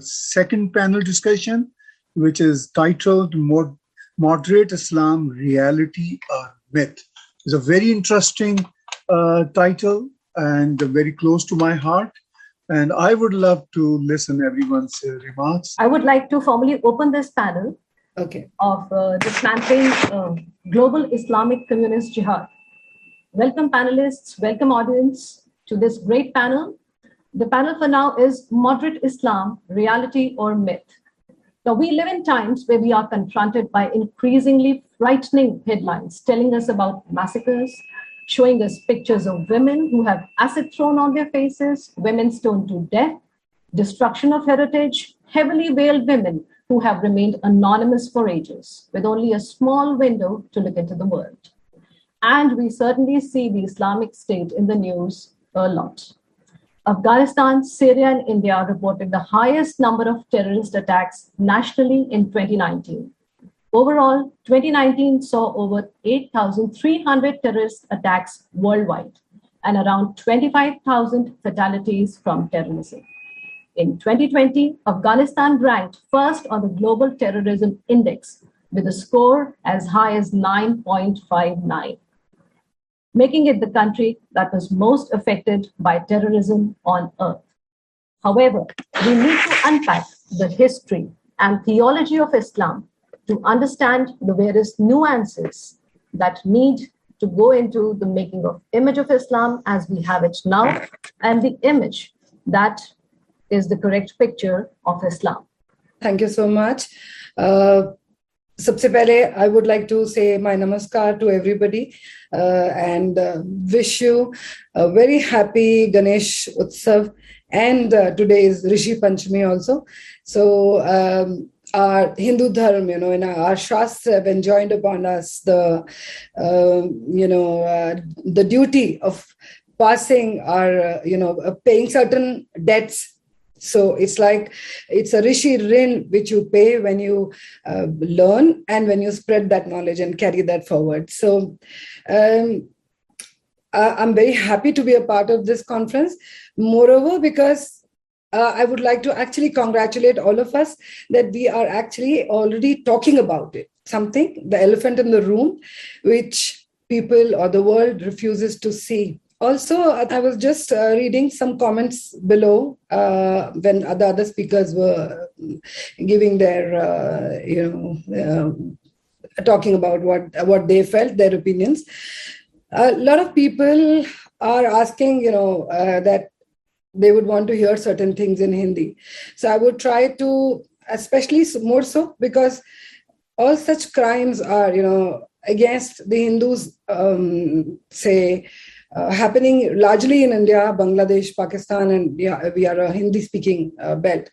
second panel discussion, which is titled Mod- Moderate Islam Reality or Myth. It's a very interesting uh, title and very close to my heart. And I would love to listen everyone's uh, remarks. I would like to formally open this panel Okay. of uh, dismantling uh, global Islamic communist jihad. Welcome, panelists, welcome, audience, to this great panel. The panel for now is Moderate Islam Reality or Myth. Now, we live in times where we are confronted by increasingly frightening headlines telling us about massacres, showing us pictures of women who have acid thrown on their faces, women stoned to death, destruction of heritage, heavily veiled women who have remained anonymous for ages, with only a small window to look into the world. And we certainly see the Islamic State in the news a lot. Afghanistan, Syria, and India reported the highest number of terrorist attacks nationally in 2019. Overall, 2019 saw over 8,300 terrorist attacks worldwide and around 25,000 fatalities from terrorism. In 2020, Afghanistan ranked first on the Global Terrorism Index with a score as high as 9.59, making it the country that was most affected by terrorism on earth. However, we need to unpack the history and theology of Islam to understand the various nuances that need to go into the making of image of Islam as we have it now and the image that is the correct picture of Islam. Thank you so much. Uh, सबसे पहले I would like to say my namaskar to everybody and wish you a very happy Ganesh Utsav and uh, today is Rishi Panchami also. So um, our Hindu dharma, you know, in our Shastra have enjoined upon us the, uh, you know, uh, the duty of passing our, uh, you know, uh, paying certain debts so it's like it's a rishi rin which you pay when you uh, learn and when you spread that knowledge and carry that forward so um, i'm very happy to be a part of this conference moreover because uh, I would like to actually congratulate all of us that we are actually already talking about it. Something, the elephant in the room, which people or the world refuses to see. Also, I was just uh, reading some comments below uh, when the other speakers were giving their, uh, you know, talking about what what they felt, their opinions. A lot of people are asking, you know, that they would want to hear certain things in Hindi. So I would try to, especially more so because all such crimes are, you know, against the Hindus, um, say, uh, happening largely in India, Bangladesh, Pakistan, and we are a Hindi speaking uh, belt.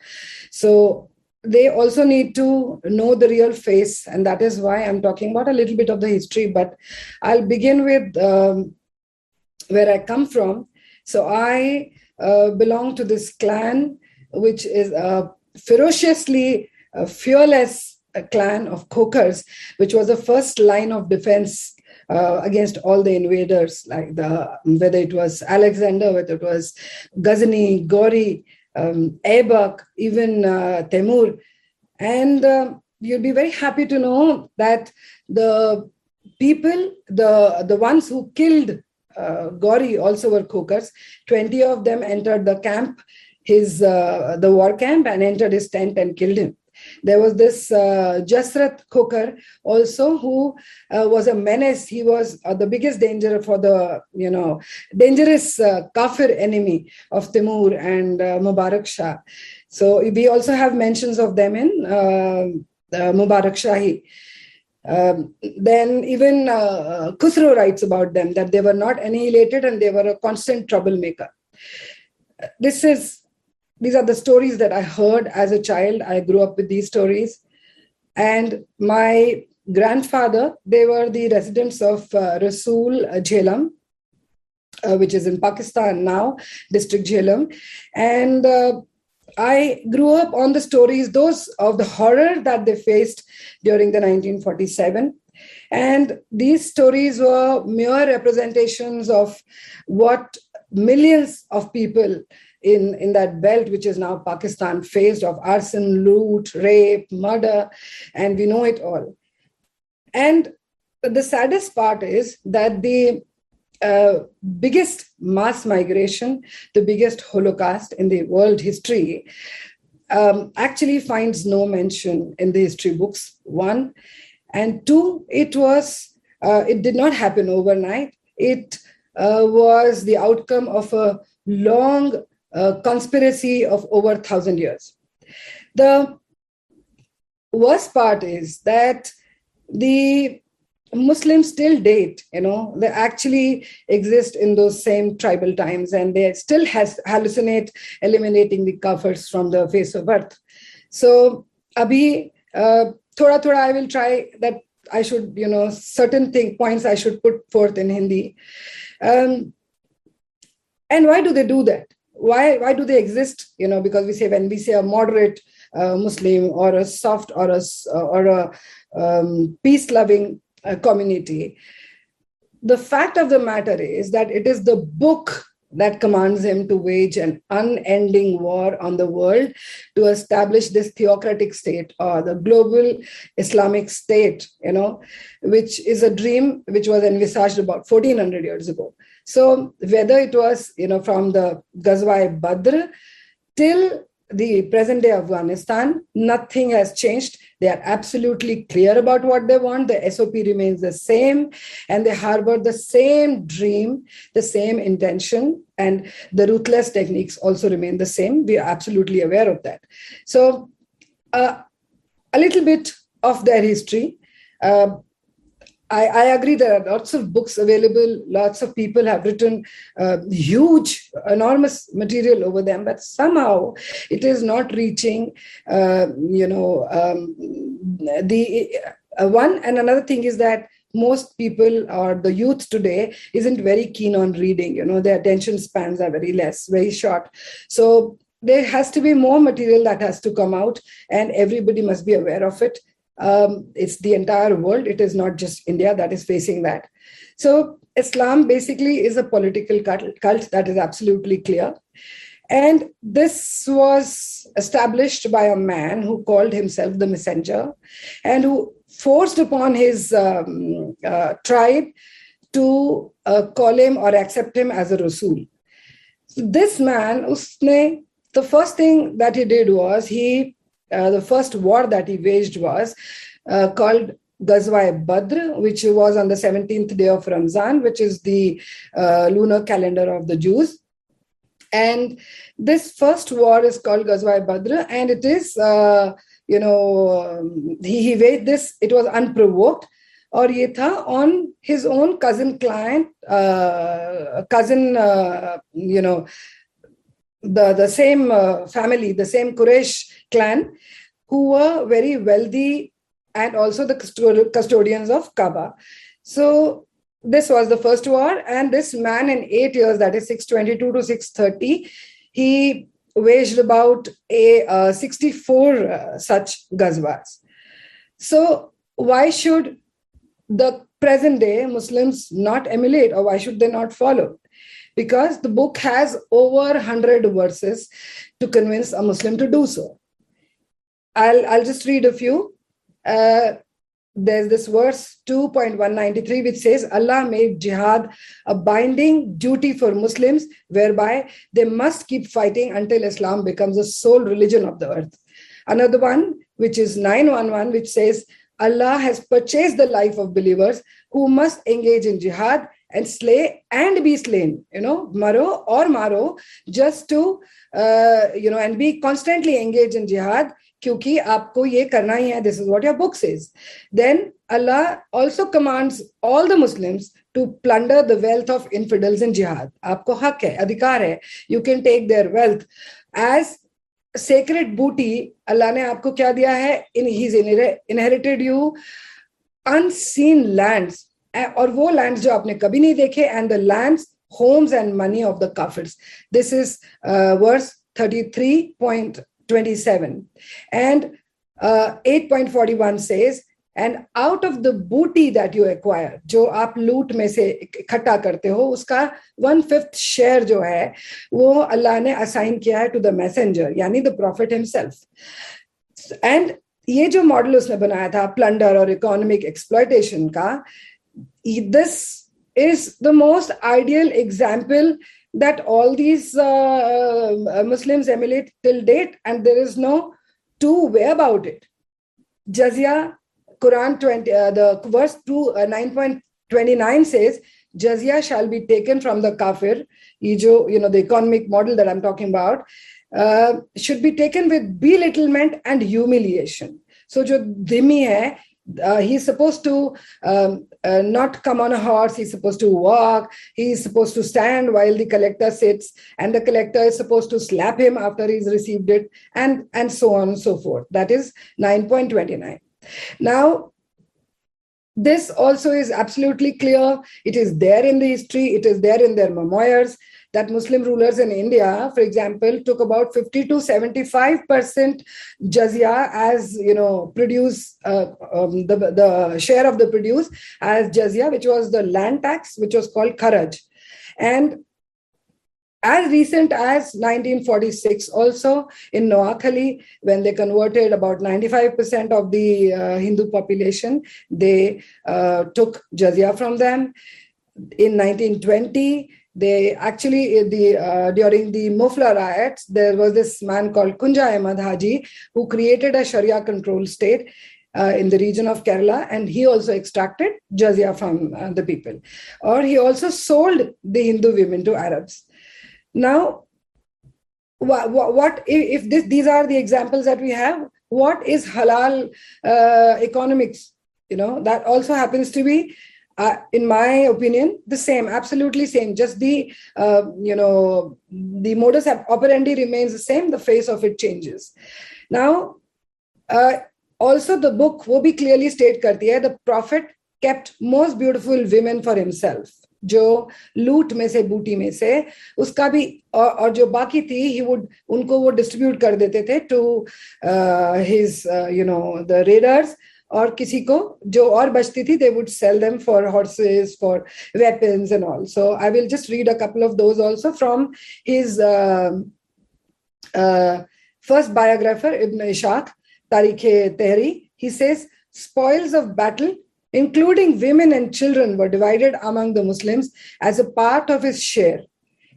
So they also need to know the real face. And that is why I'm talking about a little bit of the history. But I'll begin with um, where I come from. So I uh, belong to this clan, which is a ferociously uh, fearless clan of Khokars, which was the first line of defense uh, against all the invaders, like the whether it was Alexander, whether it was Ghazni, Gori, um, Aibak, even uh, Temur, and uh, you'll be very happy to know that the people, the the ones who killed uh, also were Khokars. 20 of them entered the camp, his uh, the war camp, and entered his tent and killed him. There was this uh, Jasrath Khokar also who uh, was a menace. He was uh, the biggest danger for the, you know, dangerous uh, kafir enemy of Timur and uh, Mubarak Shah. So we also have mentions of them in uh, Mubarak Shahi. Um, then even uh, Khusro writes about them that they were not annihilated and they were a constant troublemaker. This is these are the stories that I heard as a child. I grew up with these stories, and my grandfather they were the residents of uh, Rasool Jhelum, uh, which is in Pakistan now, district Jhelum, and uh, I grew up on the stories, those of the horror that they faced during the 1947. And these stories were mere representations of what millions of people in, in that belt, which is now Pakistan, faced of arson, loot, rape, murder, and we know it all. And the saddest part is that the uh, biggest mass migration, the biggest Holocaust in the world history, um, actually finds no mention in the history books. One, and two, it was uh, it did not happen overnight. It uh, was the outcome of a long conspiracy of over a thousand years. The worst part is that the Muslims still date, you know, they actually exist in those same tribal times and they still has hallucinate eliminating the kafirs from the face of earth. So, Abhi, uh, thoda thoda, I will try that I should, you know, certain thing points I should put forth in Hindi. Um, and why do they do that? Why why do they exist? You know, because we say when we say a moderate uh, Muslim or a soft or a or a um, peace loving uh, community, the fact of the matter is that it is the book that commands him to wage an unending war on the world to establish this theocratic state or the global Islamic state, you know, which is a dream which was envisaged about 1400 years ago. So whether it was, you know, from the Ghazwa Badr till the present day Afghanistan, nothing has changed. They are absolutely clear about what they want. The SOP remains the same, and they harbor the same dream, the same intention, and the ruthless techniques also remain the same. We are absolutely aware of that. So, uh, a little bit of their history. Uh, I, I, agree there are lots of books available lots of people have written uh, huge enormous material over them but somehow it is not reaching uh, you know um, the uh, one and another thing is that most people or the youth today isn't very keen on reading you know their attention spans are very less very short. So there has to be more material that has to come out and everybody must be aware of it um, it's the entire world. It is not just India that is facing that. So Islam basically is a political cult, that is absolutely clear. And this was established by a man who called himself the messenger and who forced upon his um, uh, tribe to uh, call him or accept him as a Rasul. This man, usne, the first thing that he did was he uh, the first war that he waged was uh, called Ghazwa Badr, which was on the 17th day of Ramzan, which is the uh, lunar calendar of the Jews. And this first war is called Ghazwa Badr, and it is, uh, you know, um, he, he waged this, it was unprovoked. और ये था on his own cousin client, uh, cousin, uh, you know, the, the same uh, family, the same Quraysh clan, who were very wealthy and also the custodians of Kaaba. So this was the first war, and this man in eight years, that is 622 to 630, he waged about a uh, 64 uh, such ghazwas. So why should the present day Muslims not emulate, or why should they not follow? Because the book has over 100 verses to convince a Muslim to do so. I'll, I'll just read a few. Uh, there's this verse 2.193 which says allah made jihad a binding duty for muslims whereby they must keep fighting until islam becomes the sole religion of the earth another one which is 911 which says allah has purchased the life of believers who must engage in jihad and slay and be slain you know maro or maro just to uh, you know and be constantly engaged in jihad क्योंकि आपको ये करना ही है this is what your book says then Allah also commands all the Muslims to plunder the wealth of infidels in jihad आपको हक है अधिकार है you can take their wealth as sacred booty Allah ने आपको क्या दिया है and he inherited you unseen lands और वो लैंड जो आपने कभी नहीं देखे and the land homes and money of the kafirs this is verse 33.27 and uh, 8.41 says and out of the booty that you acquire जो आप लूट में से इकट्ठा करते हो उसका वन फिफ्थ शेयर जो है वो अल्लाह ने असाइन किया है टू द मैसेंजर यानी द प्रॉफिट हिमसेल्फ एंड ये जो मॉडल उसने बनाया था प्लंडर और इकोनॉमिक एक्सप्लॉयटेशन का this is the most ideal example that all these uh, uh, Muslims emulate till date, and there is no two way about it. Jazia Quran 20, uh, the verse 2, uh, 9.29 says, Jazia shall be taken from the kafir. You know, the economic model that I'm talking about, uh, should be taken with belittlement and humiliation. So, jo dhimi hai, uh, he's supposed to um, uh, not come on a horse. He's supposed to walk. He's supposed to stand while the collector sits and the collector is supposed to slap him after he's received it and and so on and so forth. That is 9.29 now, this also is absolutely clear. It is there in the history, it is there in their memoirs that Muslim rulers in India, for example, took about 50 to 75% jazia as, you know, produce, uh, um, the, the share of the produce as jazia, which was the land tax, which was called kharaj. And as recent as 1946 also in Noakhali when they converted about 95% of the uh, Hindu population they uh, took jizya from them in 1920 they actually the uh, during the Moplah riots there was this man called Kunja Ahmad Haji who created a Sharia control state uh, in the region of Kerala, and he also extracted jizya from uh, the people. Or he also sold the Hindu women to Arabs. Now, what, what if this, these are the examples that we have? What is halal uh, economics? You know, that also happens to be uh, in my opinion, the same, absolutely same. Just the, uh, you know, the modus operandi remains the same. The face of it changes. Now, uh, also the book will be clearly state करती है the prophet kept most beautiful women for himself जो लूट में से बूटी में से उसका भी और, और जो बाकी थी ही वुड उनको वो डिस्ट्रीब्यूट कर देते थे to his you know the raiders और किसी को जो और बचती थी they would sell them for horses for weapons and all so I will just read a couple of those also from his first biographer Ibn Ishaq, Tariq Tehri, he says spoils of battle, including women and children, were divided among the Muslims as a part of his share.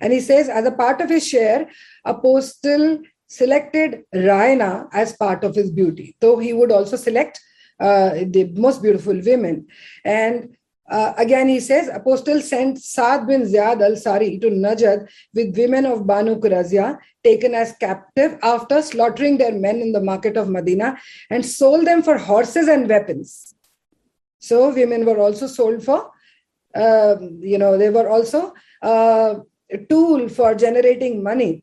And he says, as a part of his share, Apostle selected Rayhana as part of his beauty, though he would also select uh, the most beautiful women. And uh, again, he says, Apostle sent Saad bin Ziyad al Sari to Najd with women of Banu Qurayza taken as captive after slaughtering their men in the market of Medina and sold them for horses and weapons. So women were also sold for, uh, you know, they were also uh, a tool for generating money.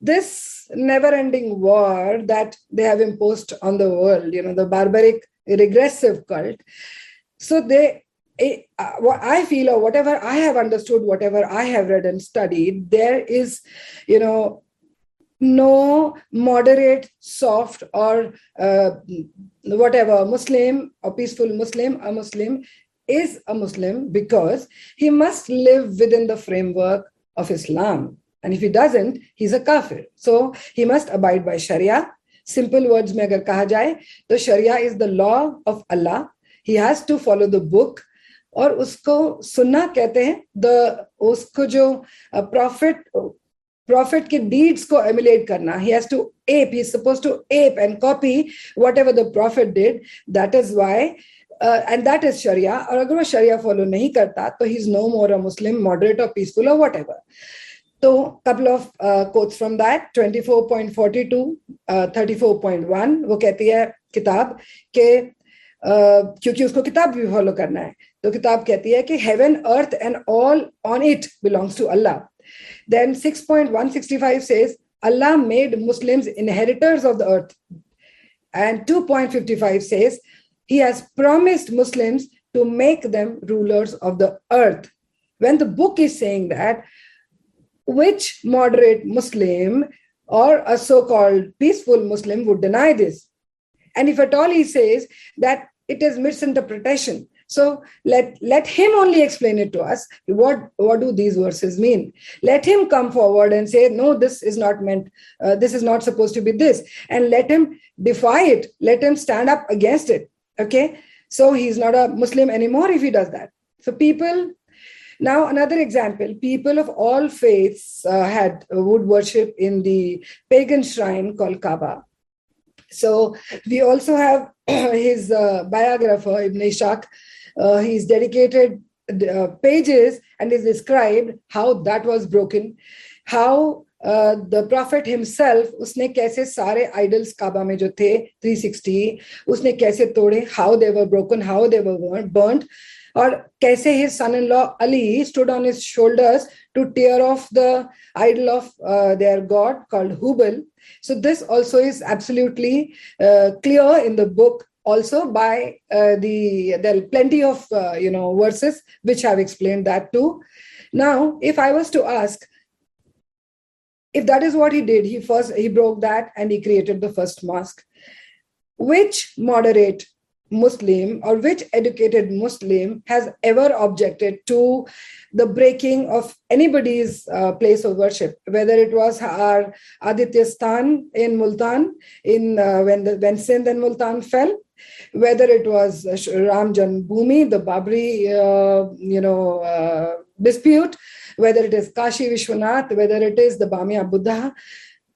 This never ending war that they have imposed on the world, you know, the barbaric, regressive cult. So they, uh, what I feel, or whatever I have understood, whatever I have read and studied, there is, you know, no moderate, soft, or uh, whatever Muslim or peaceful Muslim, a Muslim is a Muslim because he must live within the framework of Islam. And if he doesn't, he's a kafir. So he must abide by Sharia. Simple words में अगर कहा जाए तो sharia is the law of Allah he has to follow the book और उसको सुनना कहते हैं द उसको जो uh, प्रॉफिट प्रॉफिट के डीड्स को एमुलेट करना. He has to ape he suppose to ape and copy whatever the prophet did that is why and that is sharia और अगर वो शरिया फॉलो नहीं करता तो he is no more a Muslim moderate और peaceful और whatever तो couple of uh, quotes from that 24.42 uh, 34.1 वो कहती है किताब के uh, क्योंकि उसको किताब भी फॉलो करना है तो किताब कहती है कि heaven earth and all on it belongs to Allah Then 6.165 says, Allah made Muslims inheritors of the earth. And 2.55 says, He has promised Muslims to make them rulers of the earth. When the book is saying that, which moderate Muslim or a so called peaceful Muslim would deny this? And if at all he says that it is misinterpretation. So let let him only explain it to us. What what do these verses mean? Let him come forward and say, no, this is not meant. Uh, this is not supposed to be this, and let him defy it. Let him stand up against it. Okay, so he's not a Muslim anymore if he does that. So people. Now another example: people of all faiths uh, had uh, would worship in the pagan shrine called Kaaba. So we also have his uh, biographer Ibn Ishaq uh, he's dedicated uh, pages and is described how that was broken, how uh, the prophet himself उसने कैसे सारे idols काबा में जो थे 360 उसने कैसे तोड़े how they were broken how they were burnt or kaise his son-in-law Ali stood on his shoulders to tear off the idol of uh, their god called Hubal. So this also is absolutely uh, clear in the book also by uh, the there are plenty of uh, you know verses which have explained that too. Now, if I was to ask, if that is what he did, he first he broke that and he created the first mosque. Which moderate muslim or which educated muslim has ever objected to the breaking of anybody's uh, place of worship, whether it was our Aditya Stan in Multan, in uh, when the when Sindh and Multan fell, whether it was uh, Ram Janmabhoomi, the Babri, uh, you know, uh, dispute, whether it is Kashi Vishwanath, whether it is the Bamiyan Buddha,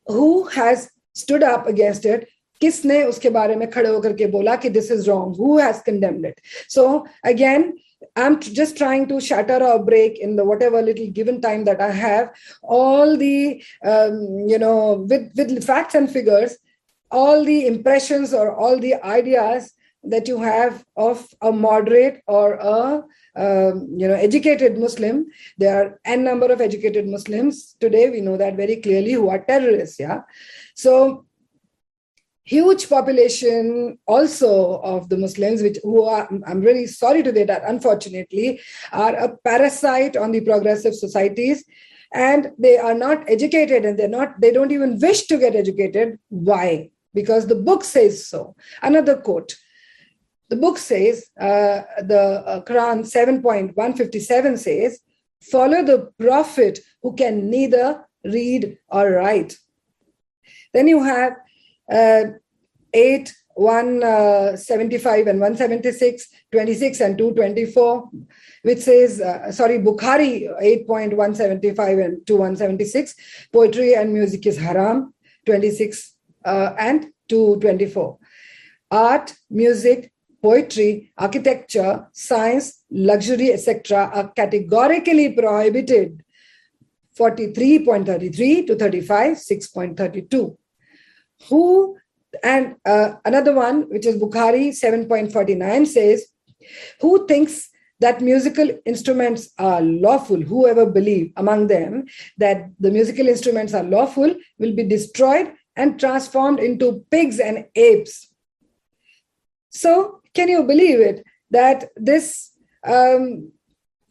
who has stood up against it किसने उसके बारे में खड़े होकर के बोला कि this is wrong who has condemned it so again I'm just trying to shatter or break in the whatever little given time that I have all the um, you know with with facts and figures, all the impressions or all the ideas that you have of a moderate or a um, you know educated Muslim. There are n number of educated Muslims today. We know that very clearly who are terrorists. Yeah, so huge population also of the Muslims, which who are, I'm really sorry to say that, unfortunately, are a parasite on the progressive societies. And they are not educated and they're not, they don't even wish to get educated. Why? Because the book says so. Another quote. The book says, uh, the uh, Quran 7.157 says, follow the prophet who can neither read or write. Then you have uh, 8, 175 uh, and 176, 26 and 224, which says, uh, sorry, Bukhari 8.175 and 2176, poetry and music is haram, 26 uh, and 224. Art, music, poetry, architecture, science, luxury, etc. are categorically prohibited. 43.33 to 35, 6.32 who and uh, another one which is bukhari 7.49 says who thinks that musical instruments are lawful? Whoever believe among them that the musical instruments are lawful will be destroyed and transformed into pigs and apes. So can you believe it that this um,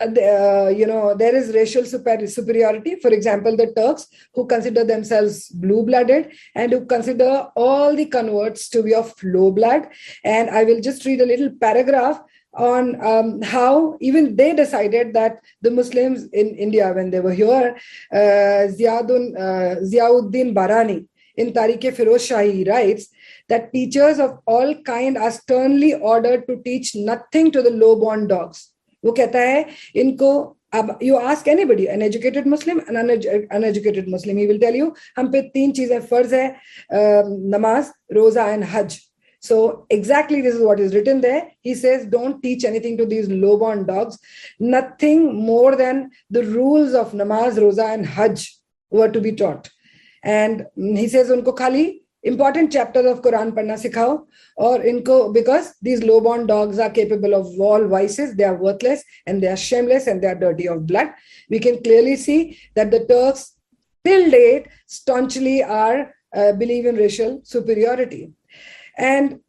uh, you know there is racial super- superiority. For example the turks who consider themselves blue blooded and who consider all the converts to be of low blood. And i will just read a little paragraph on um, how even they decided that the muslims in india when they were here uh, uh, ziauddin barani in tariq firoz shahi writes that teachers of all kind are sternly ordered to teach nothing to the low born dogs वो कहता है इनको अब you ask anybody an educated Muslim uneducated Muslim he will tell you हम पे तीन चीज़ें फ़र्ज़ है नमाज़ रोजा एंड हज So exactly this is what is written there. He says, don't teach anything to these low-born dogs. Nothing more than the rules of namaz, roza, and hajj were to be taught. And he says, unko khali important chapters of Quran padna sikhao or inko because these low born dogs are capable of all vices. They are worthless and they are shameless and they are dirty of blood. We can clearly see that the Turks till date staunchly are uh, believe in racial superiority. And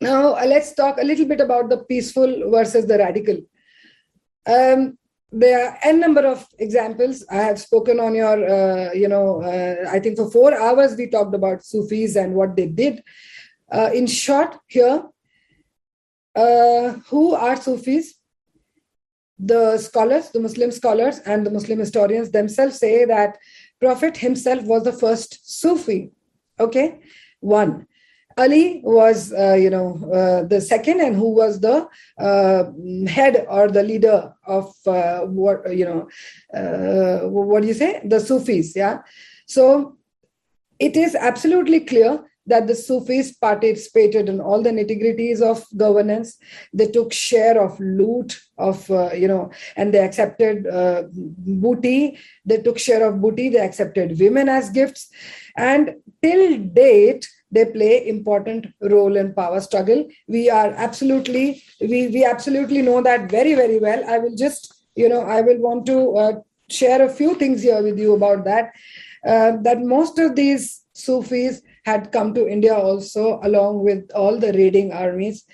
now uh, let's talk a little bit about the peaceful versus the radical. Um, there are n number of examples i have spoken on your uh, you know uh, i think for four hours we talked about sufis and what they did uh, in short here uh, who are Sufis? The scholars, the Muslim scholars, and the Muslim historians themselves say that Prophet himself was the first Sufi. Okay, one. Ali was, uh, you know, uh, the second, and who was the uh, head or the leader of uh, what you know, uh, what do you say, the Sufis? Yeah. So it is absolutely clear that the Sufis participated in all the nitty-gritties of governance. They took share of loot of uh, you know, and they accepted uh, booty. They took share of booty. They accepted women as gifts, and till date they play important role in power struggle. We are absolutely we we absolutely know that very very well. I will just you know i will want to uh, share a few things here with you about that. Uh, that most of these sufis had come to india also along with all the raiding armies.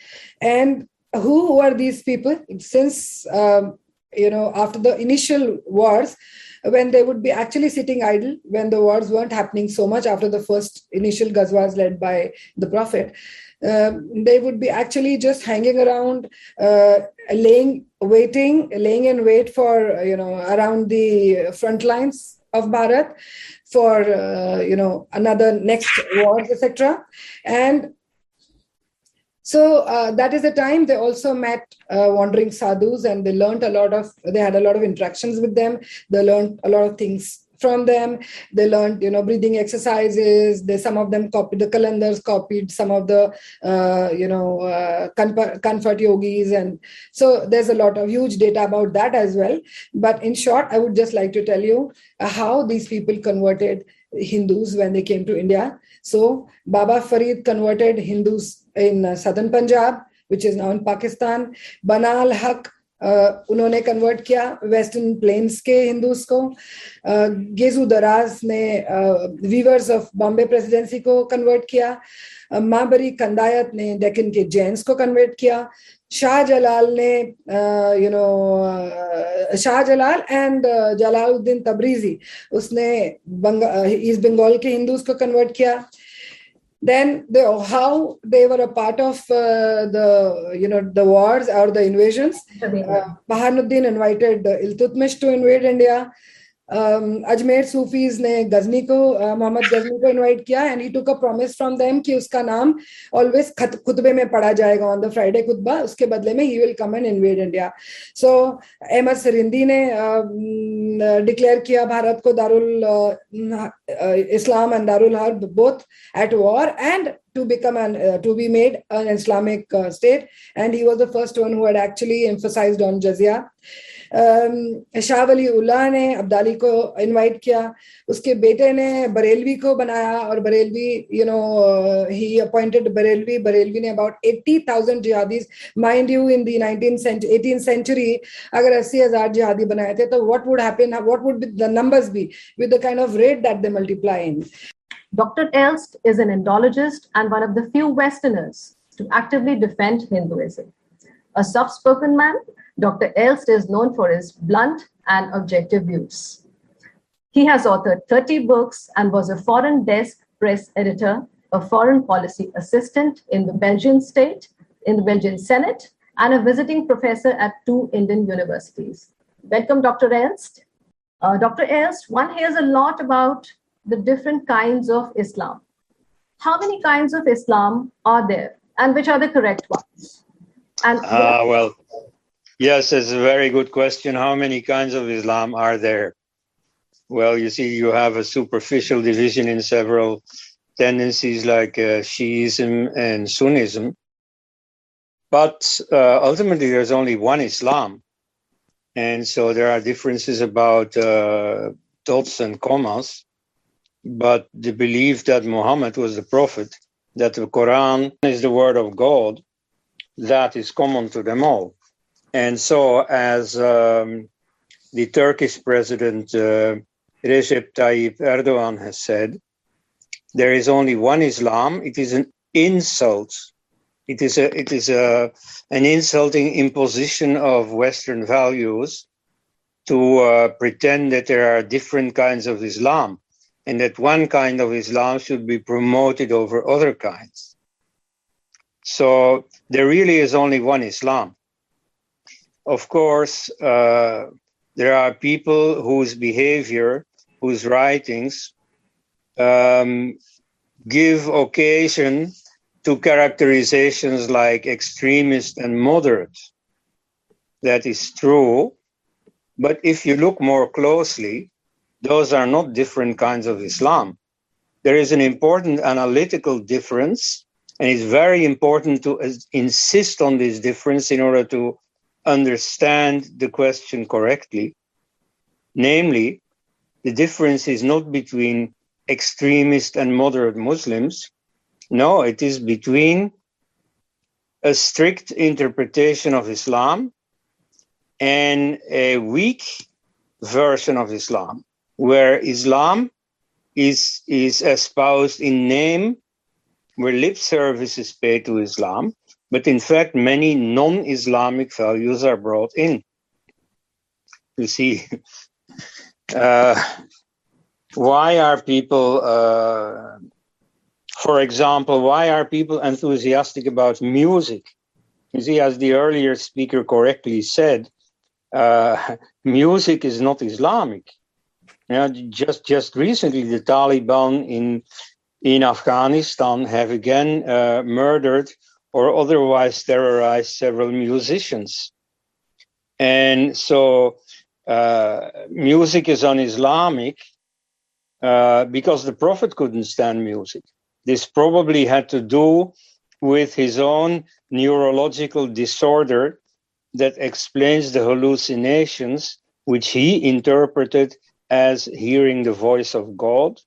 And who were these people? Since um, you know after the initial wars when they would be actually sitting idle when the wars weren't happening so much after the first initial ghazwas led by the prophet um, they would be actually just hanging around uh, laying waiting laying in wait for you know around the front lines of bharat for uh, you know another next wars etc and so uh, that is the time they also met uh, wandering sadhus and they learned a lot of, they had a lot of interactions with them. They learned a lot of things from them. They learned you know breathing exercises. They some of them copied the calendars copied some of the uh, you know uh, comfort yogis and so there's a lot of huge data about that as well. But in short i would just like to tell you how these people converted hindus when they came to india. So baba farid converted hindus in uh, southern Punjab, which is now in Pakistan. Banal Haq उन्होंने convert किया western plains के हिंदूज को गेजू दराज ने weavers of Bombay presidency को convert किया माबरी कंदायत ने डेकन के जैन्स को कन्वर्ट किया शाह जलाल ने you know Shah Jalal and Jalaluddin Tabrizi उसने ईस्ट बंगाल के हिंदूज को कन्वर्ट किया then they, how they were a part of uh, the you know the wars or the invasions. Uh, Bahauddin invited uh, Iltutmish to invade India. Ajmer Sufis ने गजनी को मोहम्मद गजनी को invite किया and he took a promise from them कि उसका नाम always खुतबे में पढ़ा जाएगा ऑन द फ्राइडे खुतबा उसके बदले में he will come and invade India so Ahmad Sirhindi ने डिक्लेयर किया भारत को दारुल इस्लाम and Darul herb both at war and to become an uh, to be made an islamic uh, state. And he was the first one who had actually emphasized on jizya Shah Wali Ullah ने अब्दाली को invite किया उसके बेटे ने बरेलवी को बनाया और Barelvi you know he appointed Barelvi Barelvi ने about eighty thousand jihadis mind you in the nineteen eighteen century अगर अस्सी हज़ार जिहादी बनाए थे तो what would happen what would the numbers be with the kind of rate that they multiply in Dr. Elst is an Indologist and one of the few Westerners to actively defend Hinduism. A soft spoken man Dr. Elst is known for his blunt and objective views. He has authored 30 books and was a foreign desk press editor, a foreign policy assistant in the Belgian state, in the Belgian Senate, and a visiting professor at two Indian universities. Welcome, Dr. Elst. Uh, Dr. Elst, one hears a lot about the different kinds of Islam. How many kinds of Islam are there, and which are the correct ones? And uh, well, Yes, it's a very good question. How many kinds of Islam are there? Well, you see, you have a superficial division in several tendencies like uh, Shiism and Sunnism. But uh, ultimately, there's only one Islam. And so there are differences about uh, dots and commas. But the belief that Muhammad was the prophet, that the Quran is the word of God, that is common to them all. And so, as um, the Turkish president uh, Recep Tayyip Erdogan has said, there is only one Islam. It is an insult. It is a it is a an insulting imposition of Western values to uh, pretend that there are different kinds of Islam and that one kind of Islam should be promoted over other kinds. So there really is only one Islam. Of course, uh, there are people whose behavior, whose writings um, give occasion to characterizations like extremist and moderate. That is true. But if you look more closely, those are not different kinds of Islam. There is an important analytical difference, and it's very important to insist on this difference in order to understand the question correctly. Namely, the difference is not between extremist and moderate Muslims. No, it is between a strict interpretation of Islam and a weak version of Islam, where Islam is, is espoused in name, where lip service is paid to Islam, but in fact, many non Islamic values are brought in. You see, uh, why are people, uh, for example, why are people enthusiastic about music? You see, as the earlier speaker correctly said, uh, music is not Islamic. Know, just just recently, the Taliban in in Afghanistan have again uh, murdered or otherwise terrorize several musicians, and so uh, music is un-Islamic uh, because the Prophet couldn't stand music. This probably had to do with his own neurological disorder that explains the hallucinations which he interpreted as hearing the voice of God.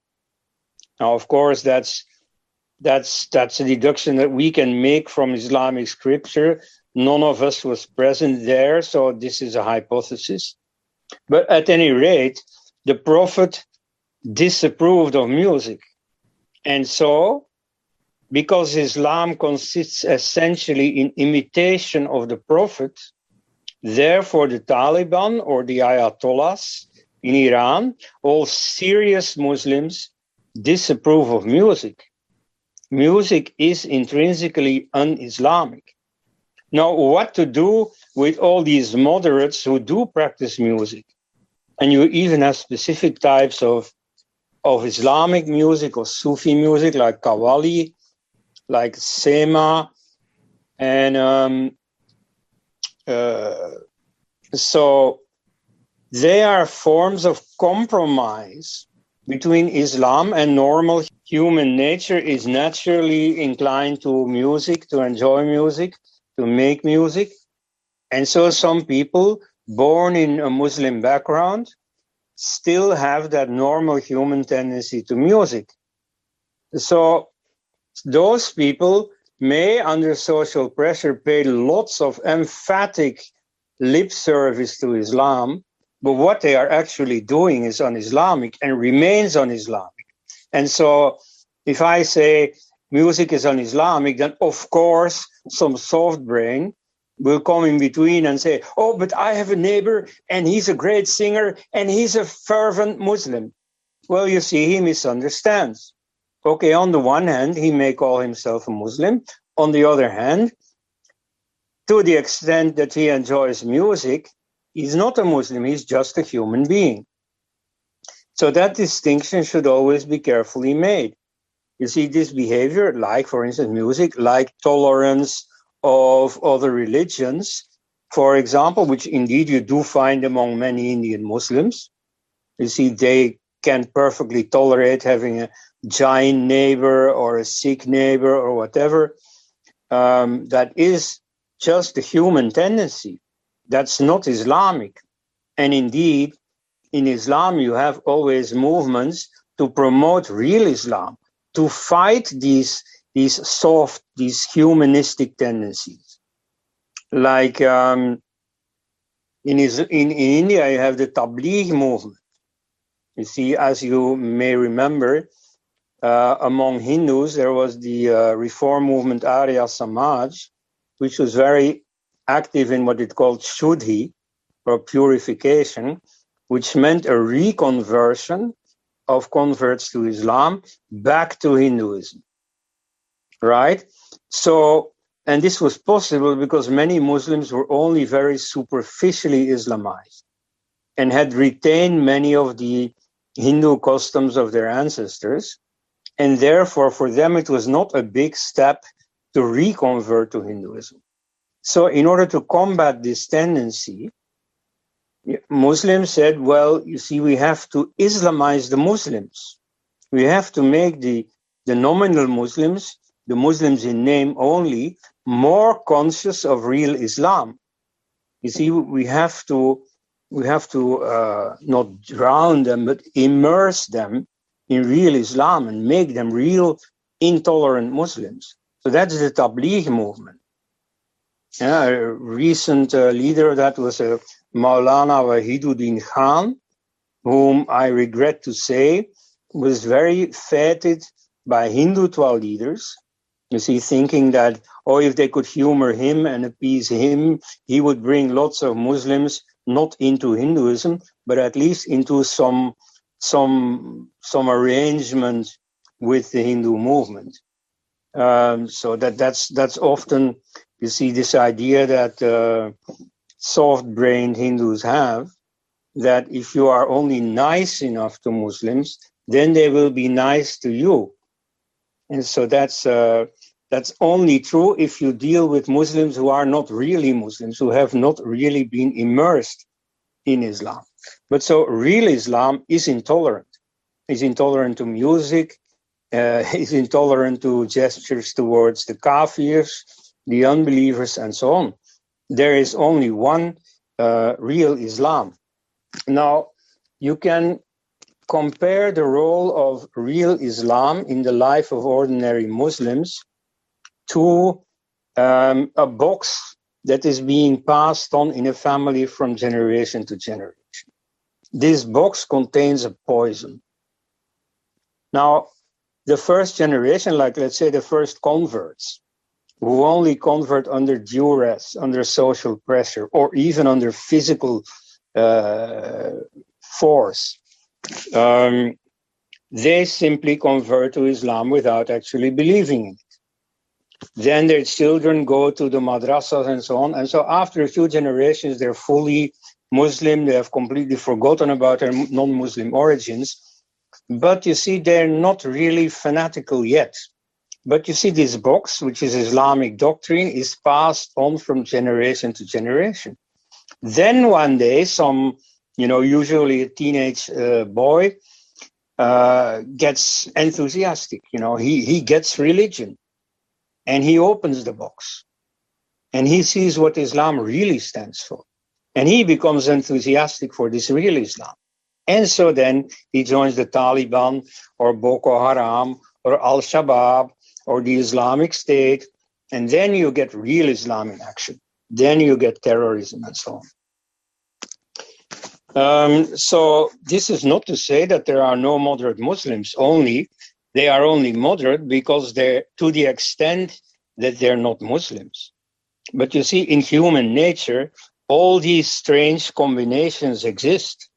Now, of course, that's that's that's a deduction that we can make from Islamic scripture. None of us was present there, so this is a hypothesis. But at any rate, the Prophet disapproved of music. And so, because Islam consists essentially in imitation of the Prophet, therefore the Taliban or the Ayatollahs in Iran, all serious Muslims disapprove of music. Music is intrinsically un Islamic. Now, what to do with all these moderates who do practice music? And you even have specific types of, of Islamic music or Sufi music like Qawwali, like Sema, and um, uh, so they are forms of compromise between Islam and normal human nature is naturally inclined to music, to enjoy music, to make music. And so some people born in a Muslim background still have that normal human tendency to music. So those people may, under social pressure, pay lots of emphatic lip service to Islam but what they are actually doing is un-Islamic and remains un-Islamic. And so if I say music is un-Islamic, then of course some soft brain will come in between and say, oh, but I have a neighbor and he's a great singer and he's a fervent Muslim. Well, you see, he misunderstands. Okay, on the one hand, he may call himself a Muslim. On the other hand, to the extent that he enjoys music, He's not a Muslim, he's just a human being. So that distinction should always be carefully made. You see, this behavior, like, for instance, music, like tolerance of other religions, for example, which indeed you do find among many Indian Muslims. You see, they can perfectly tolerate having a Jain neighbor or a Sikh neighbor or whatever. Um, that is just a human tendency. That's not Islamic. And indeed, in Islam, you have always movements to promote real Islam, to fight these, these soft, these humanistic tendencies. Like um, in, in, in India, you have the Tabligh movement. You see, as you may remember, uh, among Hindus, there was the uh, reform movement Arya Samaj, which was very active in what it called shuddhi, or purification, which meant a reconversion of converts to Islam back to Hinduism. Right? So And this was possible because many Muslims were only very superficially Islamized and had retained many of the Hindu customs of their ancestors. And therefore, for them, it was not a big step to reconvert to Hinduism. So, in order to combat this tendency, Muslims said, well, you see, we have to Islamize the Muslims. We have to make the, the nominal Muslims, the Muslims in name only, more conscious of real Islam. You see, we have to we have to uh, not drown them, but immerse them in real Islam and make them real intolerant Muslims. So that's the Tabligh movement. Yeah, a recent uh, leader that was uh, Maulana Wahiduddin Khan, whom I regret to say was very feted by Hindutva leaders. You see, thinking that, oh, if they could humor him and appease him, he would bring lots of Muslims not into Hinduism, but at least into some some some arrangement with the Hindu movement. Um, so that that's that's often you see this idea that uh, soft-brained Hindus have that if you are only nice enough to Muslims, then they will be nice to you. And so that's uh, that's only true if you deal with Muslims who are not really Muslims, who have not really been immersed in Islam. But so real Islam is intolerant. Is intolerant to music, uh, is intolerant to gestures towards the kafirs, the unbelievers, and so on. There is only one uh, real Islam. Now, you can compare the role of real Islam in the life of ordinary Muslims to um, a box that is being passed on in a family from generation to generation. This box contains a poison. Now, the first generation, like let's say the first converts, who only convert under duress, under social pressure, or even under physical uh, force, um, they simply convert to Islam without actually believing in it. Then their children go to the madrasas and so on. And so after a few generations, they're fully Muslim. They have completely forgotten about their non Muslim origins. But you see, they're not really fanatical yet. But you see, this box, which is Islamic doctrine, is passed on from generation to generation. Then one day, some, you know, usually a teenage uh, boy uh, gets enthusiastic. You know, he, he gets religion and he opens the box and he sees what Islam really stands for. And he becomes enthusiastic for this real Islam. And so then he joins the Taliban or Boko Haram or Al Shabaab or the Islamic State. And then you get real Islam in action. Then you get terrorism and so on. Um, so this is not to say that there are no moderate Muslims, only they are only moderate because they're to the extent that they're not Muslims. But you see, in human nature, all these strange combinations exist.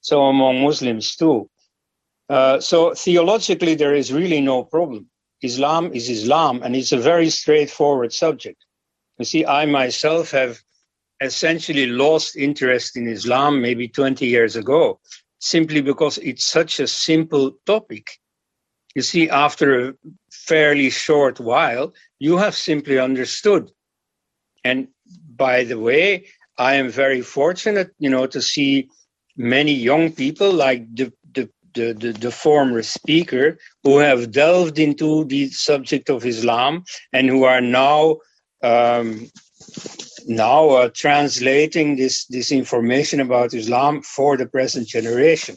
So among Muslims too. Uh, so theologically, there is really no problem. Islam is Islam, and it's a very straightforward subject. You see, I myself have essentially lost interest in Islam maybe 20 years ago, simply because it's such a simple topic you see, after a fairly short while, you have simply understood. And by the way, I am very fortunate, you know, to see many young people like the the, the, the, former speaker who have delved into the subject of Islam and who are now um, now uh, translating this this information about Islam for the present generation.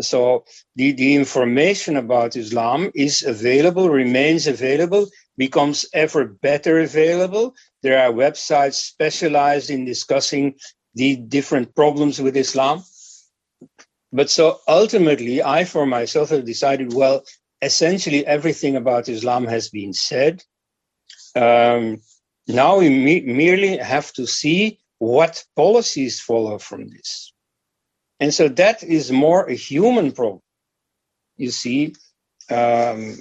So the, the information about Islam is available, remains available, becomes ever better available. There are websites specialized in discussing the different problems with Islam. But so ultimately, I for myself have decided well, essentially everything about Islam has been said. Um, now we me- merely have to see what policies follow from this. And so that is more a human problem. You see, um,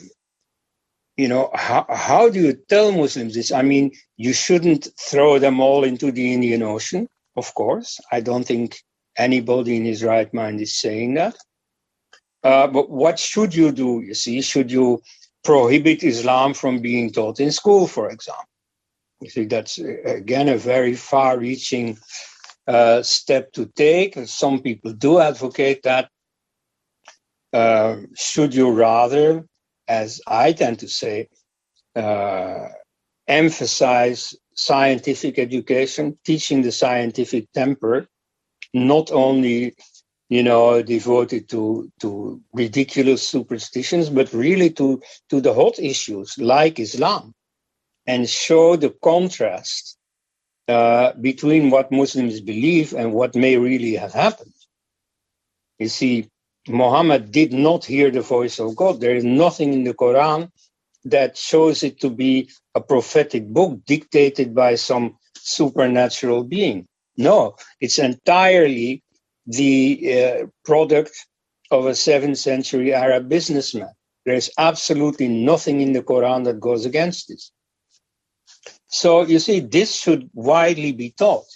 you know, how, how do you tell Muslims this? I mean, you shouldn't throw them all into the Indian Ocean, of course. I don't think anybody in his right mind is saying that. Uh, but what should you do? You see, should you prohibit Islam from being taught in school, for example? You see, that's again a very far reaching uh, step to take. Some people do advocate that. Uh, should you rather as I tend to say, uh, emphasize scientific education, teaching the scientific temper, not only you know devoted to to ridiculous superstitions, but really to to the hot issues like Islam, and show the contrast uh, between what Muslims believe and what may really have happened. You see, Muhammad did not hear the voice of God. There is nothing in the Quran that shows it to be a prophetic book dictated by some supernatural being. No, it's entirely the uh, product of a 7th century Arab businessman. There's absolutely nothing in the Quran that goes against this. So you see, this should widely be taught.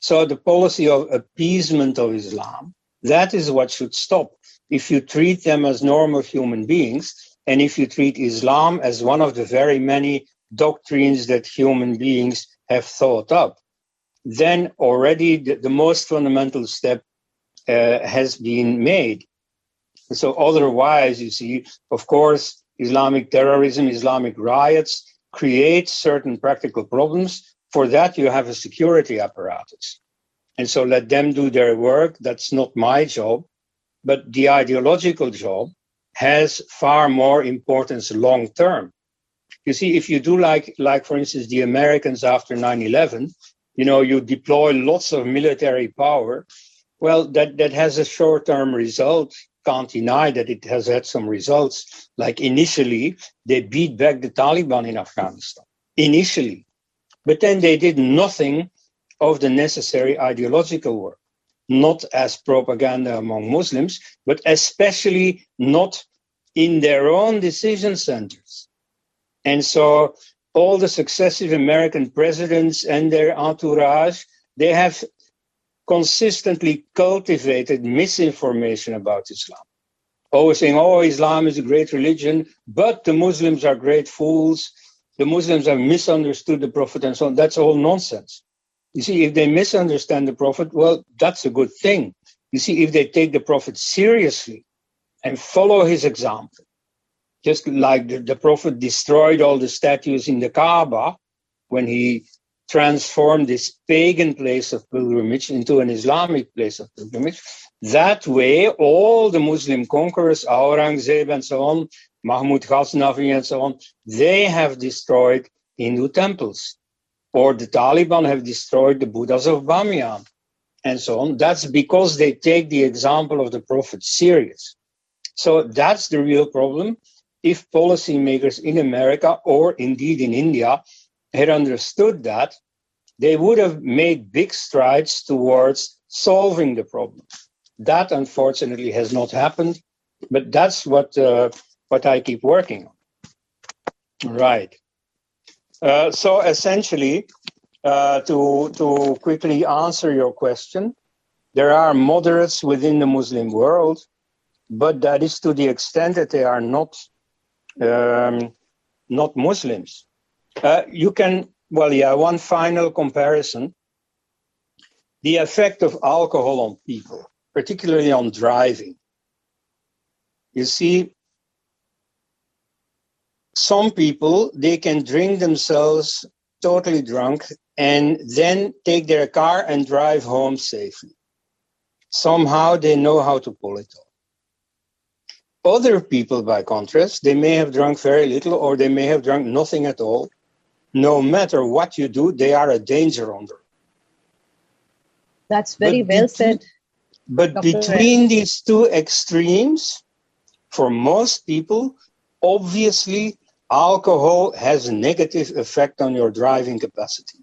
So the policy of appeasement of Islam that is what should stop. If you treat them as normal human beings, and if you treat Islam as one of the very many doctrines that human beings have thought up, then already the, the most fundamental step uh, has been made. So otherwise, you see, of course, Islamic terrorism, Islamic riots create certain practical problems. For that, you have a security apparatus. And so let them do their work. That's not my job. But the ideological job has far more importance long term. You see, if you do like, like for instance, the Americans after 9-11, you know, you deploy lots of military power. Well, that, that has a short-term result. Can't deny that it has had some results. Like initially, they beat back the Taliban in Afghanistan. Initially. But then they did nothing of the necessary ideological work, not as propaganda among Muslims, but especially not in their own decision centers. And so all the successive American presidents and their entourage, they have consistently cultivated misinformation about Islam. Oh, Always saying, oh, Islam is a great religion, but the Muslims are great fools. The Muslims have misunderstood the Prophet and so on. That's all nonsense. You see, if they misunderstand the Prophet, well, that's a good thing. You see, if they take the Prophet seriously and follow his example, just like the, the Prophet destroyed all the statues in the Kaaba when he transformed this pagan place of pilgrimage into an Islamic place of pilgrimage. That way, all the Muslim conquerors, Aurangzeb and so on, Mahmud Ghaznavi and so on, they have destroyed Hindu temples or the Taliban have destroyed the Buddhas of Bamiyan and so on. That's because they take the example of the Prophet serious. So that's the real problem. If policymakers in America or indeed in India had understood that, they would have made big strides towards solving the problem. That unfortunately has not happened, but that's what uh, what I keep working on. Right. Uh, so essentially, uh, to to quickly answer your question, there are moderates within the Muslim world, but that is to the extent that they are not um, not Muslims. Uh, you can well, yeah. One final comparison: the effect of alcohol on people, particularly on driving. You see, some people they can drink themselves totally drunk and then take their car and drive home safely somehow they know how to pull it off other people by contrast they may have drunk very little or they may have drunk nothing at all no matter what you do they are a danger on the road that's very but well between, said but Dr. between these two extremes for most people obviously alcohol has a negative effect on your driving capacity.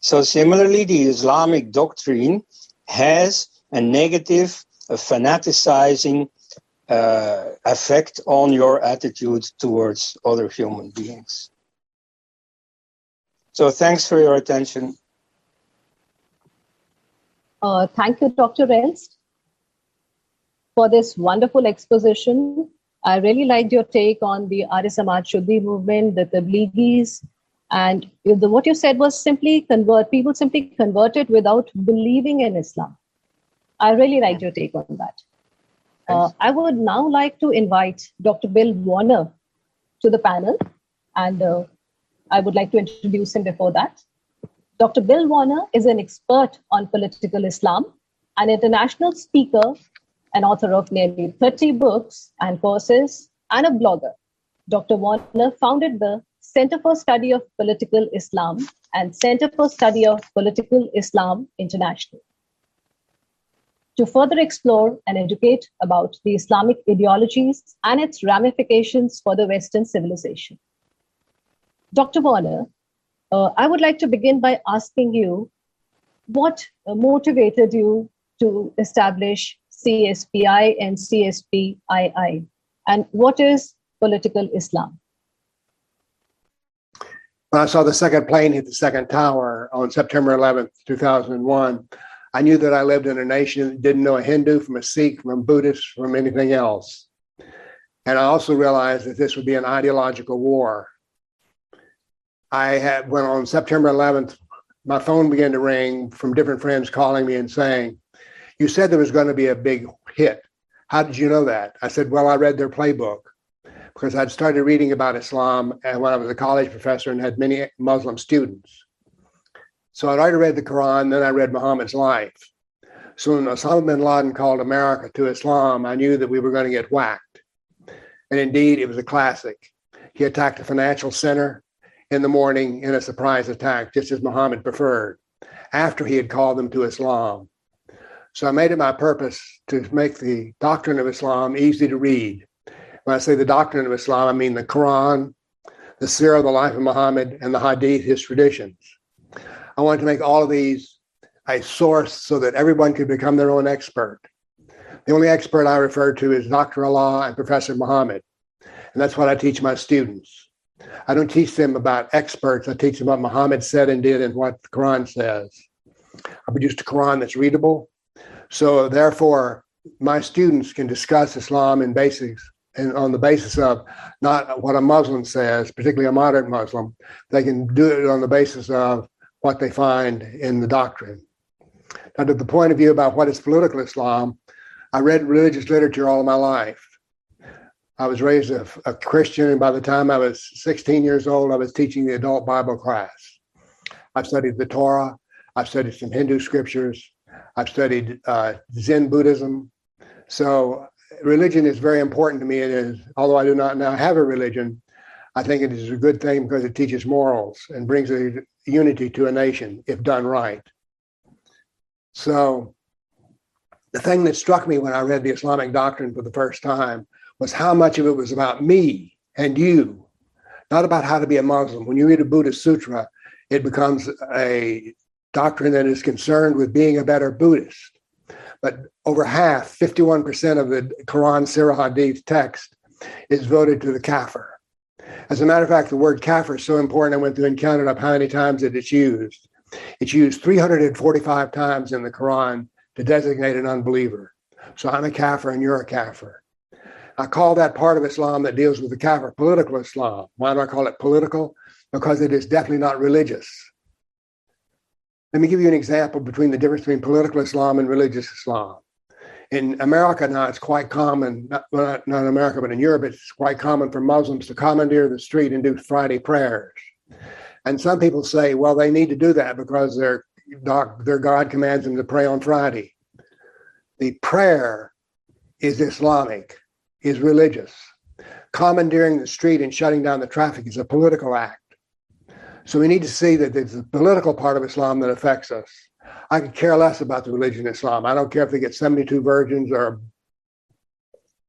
So similarly, the Islamic doctrine has a negative, a fanaticizing uh, effect on your attitude towards other human beings. So thanks for your attention. Uh, thank you, Dr. Elst, for this wonderful exposition. I really liked your take on the Arya Samaj Shuddhi movement, the Tablighis, and the, what you said was simply convert, people simply converted without believing in Islam. I really liked your take on that. Uh, I would now like to invite Dr. Bill Warner to the panel, and uh, I would like to introduce him before that. Dr. Bill Warner is an expert on political Islam, an international speaker, an author of nearly 30 books and courses, and a blogger. Dr. Warner founded the Center for Study of Political Islam and Center for Study of Political Islam International to further explore and educate about the Islamic ideologies and its ramifications for the Western civilization. Dr. Warner, uh, I would like to begin by asking you what uh, motivated you to establish CSPI and CSPII, and what is political Islam? When I saw the second plane hit the second tower on September 11th, 2001, I knew that I lived in a nation that didn't know a Hindu from a Sikh, from a Buddhist, from anything else. And I also realized that this would be an ideological war. I had, when on September 11th, my phone began to ring from different friends calling me and saying, You said there was going to be a big hit. How did you know that? I said, Well, I read their playbook because I'd started reading about Islam and when I was a college professor and had many Muslim students. So I'd already read the Quran, then I read Muhammad's life. So when Osama bin Laden called America to Islam, I knew that we were going to get whacked. And indeed, it was a classic. He attacked a financial center in the morning in a surprise attack, just as Muhammad preferred, after he had called them to Islam. So I made it my purpose to make the doctrine of Islam easy to read. When I say the doctrine of Islam, I mean the Quran, the Sirah, the life of Muhammad, and the Hadith, his traditions. I wanted to make all of these a source so that everyone could become their own expert. The only expert I refer to is Dr. Allah and Professor Muhammad. And that's what I teach my students. I don't teach them about experts. I teach them what Muhammad said and did and what the Quran says. I produced a Quran that's readable. So therefore, my students can discuss Islam in basics and on the basis of not what a Muslim says, particularly a moderate Muslim. They can do it on the basis of what they find in the doctrine. Now, to the point of view about what is political Islam, I read religious literature all my life. I was raised a, a, Christian, and by the time I was 16 years old, I was teaching the adult Bible class. I've studied the Torah, I've studied some Hindu scriptures, I've studied uh, Zen Buddhism. So, religion is very important to me. It is, although I do not now have a religion, I think it is a good thing because it teaches morals and brings a unity to a nation if done right. So, the thing that struck me when I read the Islamic doctrine for the first time was how much of it was about me and you, not about how to be a Muslim. When you read a Buddhist sutra, it becomes a doctrine that is concerned with being a better Buddhist. But over half, 51% of the Quran Sirah Hadith text is voted to the Kafir. As a matter of fact, the word kafir is so important. I went through and counted up how many times that it's used. It's used 345 times in the Quran to designate an unbeliever. So I'm a kafir and you're a kafir. I call that part of Islam that deals with the kafir political Islam. Why do I call it political? Because it is definitely not religious. Let me give you an example between the difference between political Islam and religious Islam in America now, it's quite common, not, not, in America, but in Europe, it's quite common for Muslims to commandeer the street and do Friday prayers. And some people say, well, they need to do that because their, their God commands them to pray on Friday. The prayer is Islamic, is religious. Commandeering the street and shutting down the traffic is a political act. So we need to see that there's a political part of Islam that affects us. I could care less about the religion of Islam. I don't care if they get 72 virgins or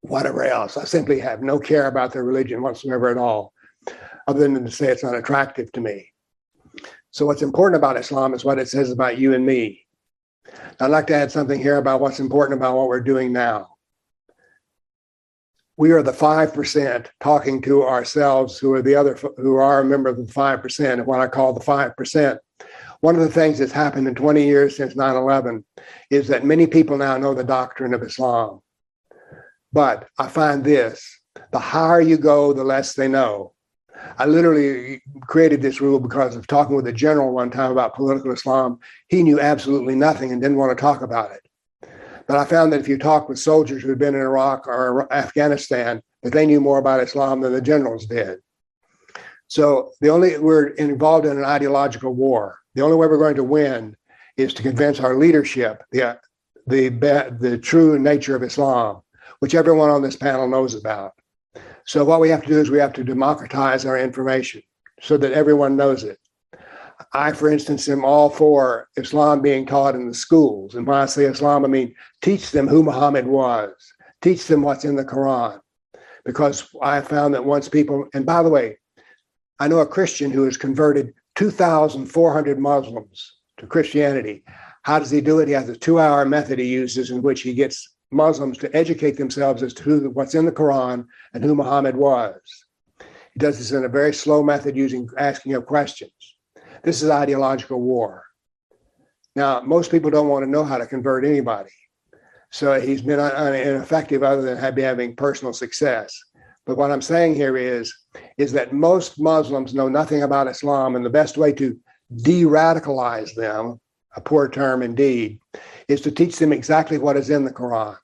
whatever else. I simply have no care about their religion whatsoever at all, other than to say it's not attractive to me. So, what's important about Islam is what it says about you and me. I'd like to add something here about what's important about what we're doing now. we are the 5% talking to ourselves who are the other who are a member of the 5% and what i call the 5% one of the things that's happened in 20 years since 9-11 is that many people now know the doctrine of islam but i find this the higher you go the less they know i literally created this rule because of talking with a general one time about political islam he knew absolutely nothing and didn't want to talk about it but I found that if you talk with soldiers who had been in Iraq or Afghanistan, that they knew more about Islam than the generals did. So the only we're involved in an ideological war. The only way we're going to win is to convince our leadership the the the true nature of Islam, which everyone on this panel knows about. So what we have to do is we have to democratize our information so that everyone knows it. I, for instance, am all for Islam being taught in the schools. And when I say Islam, I mean teach them who Muhammad was, teach them what's in the Quran. Because I found that once people, and by the way, I know a Christian who has converted 2,400 Muslims to Christianity. How does he do it? He has a two hour method he uses in which he gets Muslims to educate themselves as to who, what's in the Quran and who Muhammad was. He does this in a very slow method using asking of questions. This is ideological war. Now, most people don't want to know how to convert anybody. So he's been ineffective other than having personal success. But what I'm saying here is, is that most Muslims know nothing about Islam, and the best way to de-radicalize them, a poor term indeed, is to teach them exactly what is in the Quran.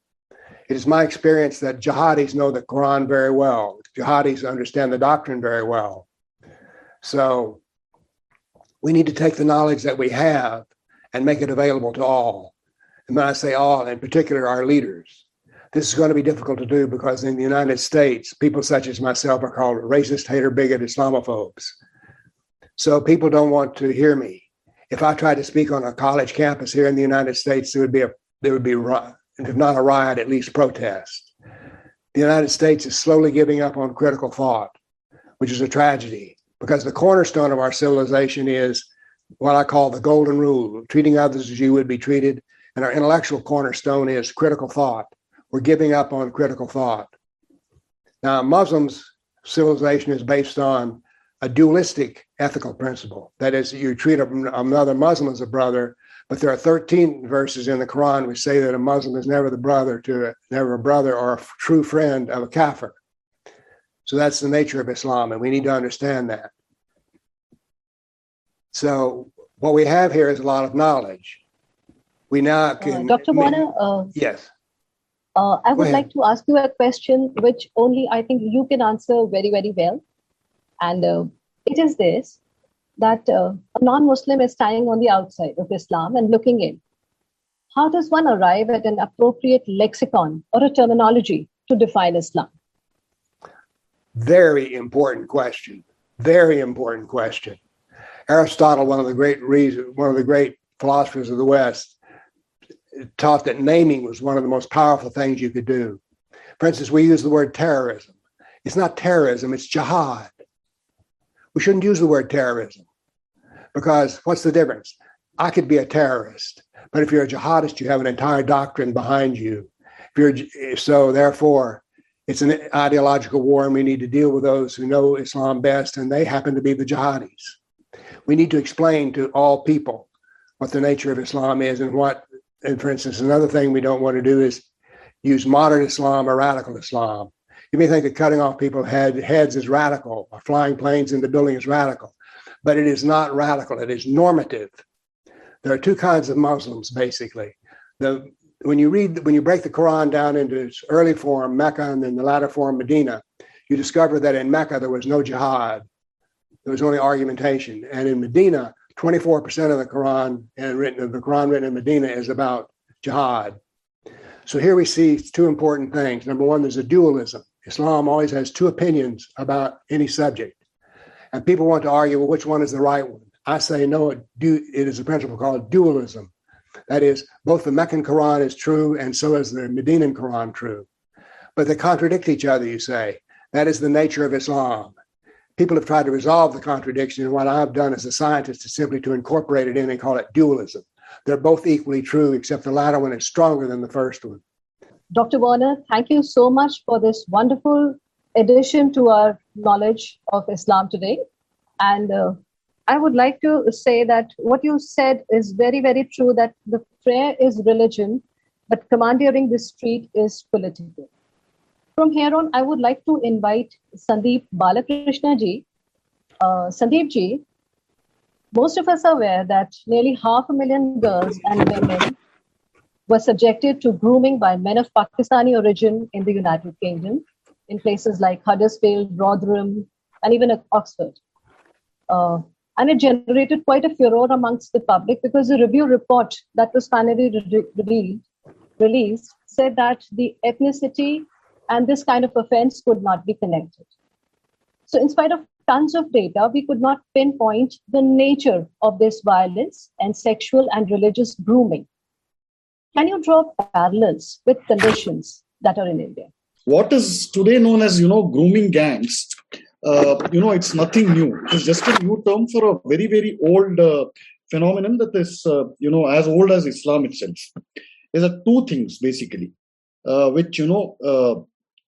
It is my experience that jihadis know the Quran very well. Jihadis understand the doctrine very well. So we need to take the knowledge that we have and make it available to all. And when I say all, in particular, our leaders, this is going to be difficult to do because in the United States, people such as myself are called racist, hater, bigot, Islamophobes. So people don't want to hear me. If I tried to speak on a college campus here in the United States, there would be a there would be if not a riot, at least protest. The United States is slowly giving up on critical thought, which is a tragedy because the cornerstone of our civilization is what I call the golden rule, treating others as you would be treated. And our intellectual cornerstone is critical thought. We're giving up on critical thought. Now, Muslims' civilization is based on a dualistic ethical principle. That is, you treat another Muslim as a brother, but there are 13 verses in the Quran which say that a Muslim is never the brother to a, never a brother or a true friend of a kafir. So that's the nature of Islam, and we need to understand that. So what we have here is a lot of knowledge. We now uh, can. Uh, Dr. Warner? Uh, yes. Uh, I would like to ask you a question which only I think you can answer very, very well. And uh, it is this that uh, a non Muslim is standing on the outside of Islam and looking in. How does one arrive at an appropriate lexicon or a terminology to define Islam? Very important question. Very important question. Aristotle, one of the great reasons, one of the great philosophers of the West, taught that naming was one of the most powerful things you could do. For instance, we use the word terrorism. It's not terrorism, it's jihad. We shouldn't use the word terrorism because what's the difference? I could be a terrorist, but if you're a jihadist, you have an entire doctrine behind you. If you're so, therefore, it's an ideological war, and we need to deal with those who know Islam best, and they happen to be the jihadis. We need to explain to all people what the nature of Islam is and what, and for instance, another thing we don't want to do is use modern Islam or radical Islam. You may think that cutting off people's head, heads is radical, or flying planes into building is radical, but it is not radical. It is normative. There are two kinds of Muslims, basically. The when you read when you break the Quran down into its early form, Mecca, and then the latter form, Medina, you discover that in Mecca there was no jihad. There was only argumentation. And in Medina, 24% of the Quran and written the Quran written in Medina is about jihad. So here we see two important things. Number one, there's a dualism. Islam always has two opinions about any subject. And people want to argue, well, which one is the right one? I say, no, it, do, it is a principle called dualism. That is, both the Meccan Quran is true and so is the Medinan Quran true. But they contradict each other, you say. That is the nature of Islam. People have tried to resolve the contradiction, and what I've done as a scientist is simply to incorporate it in and call it dualism. They're both equally true, except the latter one is stronger than the first one. Dr. Warner, thank you so much for this wonderful addition to our knowledge of Islam today. And uh, I would like to say that what you said is very, very true that the prayer is religion, but commandeering the street is political. From here on, I would like to invite Sandeep Balakrishna ji. Uh, Sandeep ji, most of us are aware that nearly half a million girls and women were subjected to grooming by men of Pakistani origin in the United Kingdom, in places like Huddersfield, Rotherham, and even at Oxford. Uh, and it generated quite a furor amongst the public because the review report that was finally re- revealed, released said that the ethnicity and this kind of offense could not be connected. So, in spite of tons of data, we could not pinpoint the nature of this violence and sexual and religious grooming can you draw parallels with conditions that are in India? What is today known as, you know, grooming gangs, uh, you know, it's nothing new. It's just a new term for a very, very old uh, phenomenon that is, uh, you know, as old as Islam itself. There are two things basically, uh, which, you know, uh,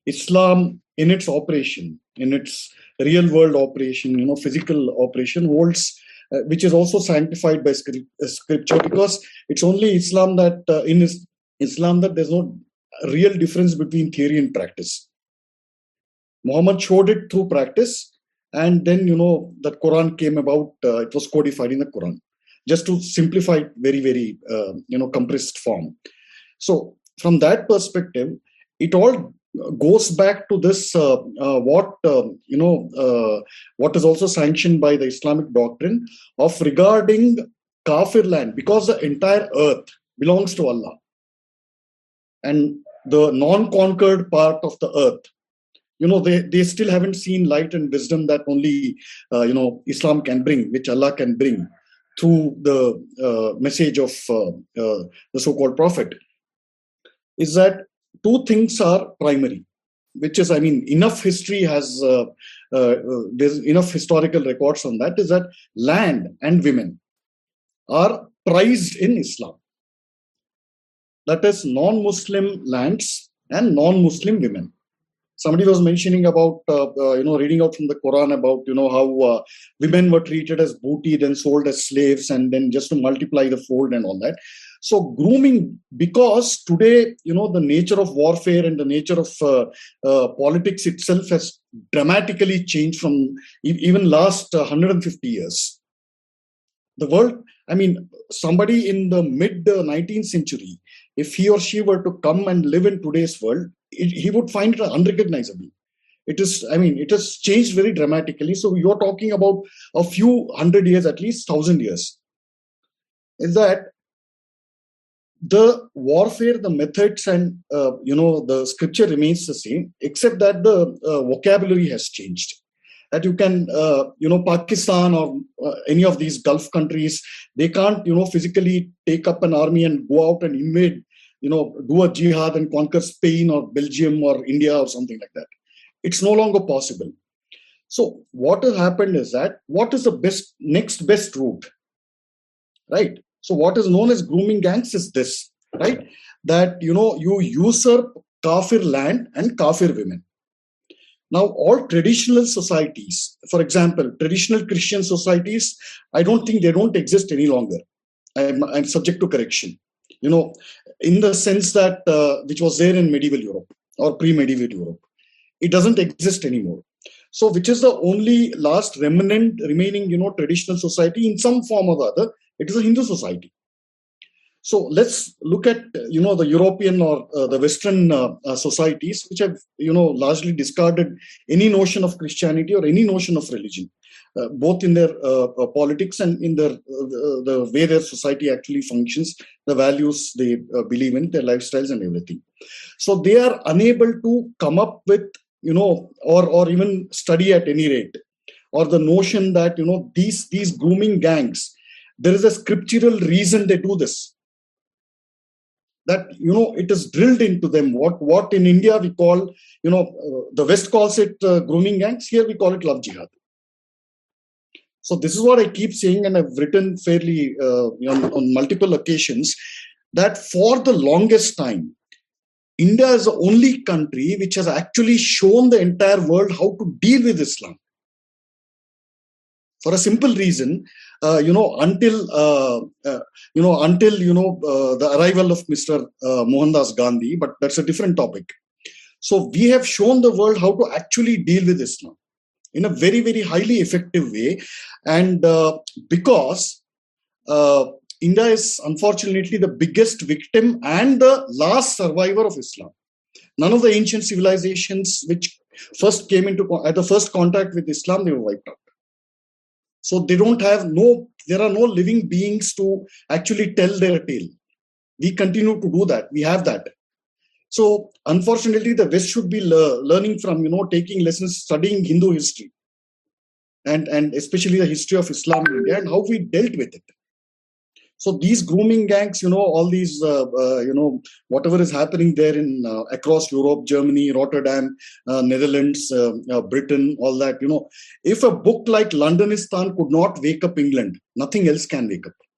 Islam in its operation, in its real world operation, you know, physical operation holds uh, which is also sanctified by uh, scripture because it's only Islam that uh, in Islam that there's no real difference between theory and practice. Muhammad showed it through practice, and then you know that Quran came about. Uh, it was codified in the Quran, just to simplify very very uh, you know compressed form. So from that perspective, it all goes back to this uh, uh, what um, you know uh, what is also sanctioned by the islamic doctrine of regarding kafir land because the entire earth belongs to allah. And the non-conquered part of the earth you know they, they still haven't seen light and wisdom that only uh, you know islam can bring which allah can bring through the uh, message of uh, the so-called prophet. Is that two things are primary which is i mean enough history has uh, uh, uh, there's enough historical records on that is that land and women are prized in islam. That is non-muslim lands and non-muslim women. Somebody was mentioning about uh, uh, you know reading out from the quran about you know how uh, women were treated as booty then sold as slaves and then just to multiply the fold and all that so grooming because today you know the nature of warfare and the nature of uh, uh, politics itself has dramatically changed from even last 150 years. The world i mean somebody in the mid 19th century if he or she were to come and live in today's world it, he would find it unrecognizable. It is i mean it has changed very dramatically. So you're talking about a few hundred years at least thousand years. Is that the warfare the methods and uh, you know the scripture remains the same except that the uh, vocabulary has changed that you can uh, you know pakistan or uh, any of these gulf countries they can't you know physically take up an army and go out and invade you know, do a jihad and conquer Spain or Belgium or India or something like that. It's no longer possible. So what has happened is that what is the best next best route, right? So what is known as grooming gangs is this, right? That you know you usurp kafir land and kafir women. Now, all traditional societies, for example, traditional Christian societies, I don't think they don't exist any longer. I'm, I'm subject to correction you know, in the sense that uh, which was there in medieval Europe or pre-medieval Europe. It doesn't exist anymore. So, which is the only last remnant remaining, you know, traditional society in some form or other? It is a Hindu society. So let's look at you know the European or uh, the Western uh, uh, societies which have you know largely discarded any notion of Christianity or any notion of religion. Uh, both in their uh, uh, politics and in their the way their society actually functions, the values they believe in, their lifestyles and everything. So they are unable to come up with you know or or even study at any rate or the notion that you know these these grooming gangs there is a scriptural reason they do this. That you know it is drilled into them. What what in india we call you know uh, the west calls it uh, grooming gangs. Here we call it love jihad. So this is what I keep saying, and I've written fairly uh, on, on multiple occasions that for the longest time, India is the only country which has actually shown the entire world how to deal with Islam. For a simple reason, uh, you know, until uh, uh, you know, until you know uh, the arrival of Mr. Uh, Mohandas Gandhi, but that's a different topic. So we have shown the world how to actually deal with Islam in a very, very highly effective way, and uh, because India is unfortunately the biggest victim and the last survivor of Islam. None of the ancient civilizations which first came into at the first contact with Islam, they were wiped out. So they don't have no, there are no living beings to actually tell their tale. We continue to do that. We have that. So unfortunately, the West should be le- learning from, you know, taking lessons, studying Hindu history, and and especially the history of Islam in India and how we dealt with it so these grooming gangs you know all these uh, uh, you know whatever is happening there in uh, across europe germany rotterdam uh, netherlands uh, uh, britain all that you know if a book like londonistan could not wake up england nothing else can wake up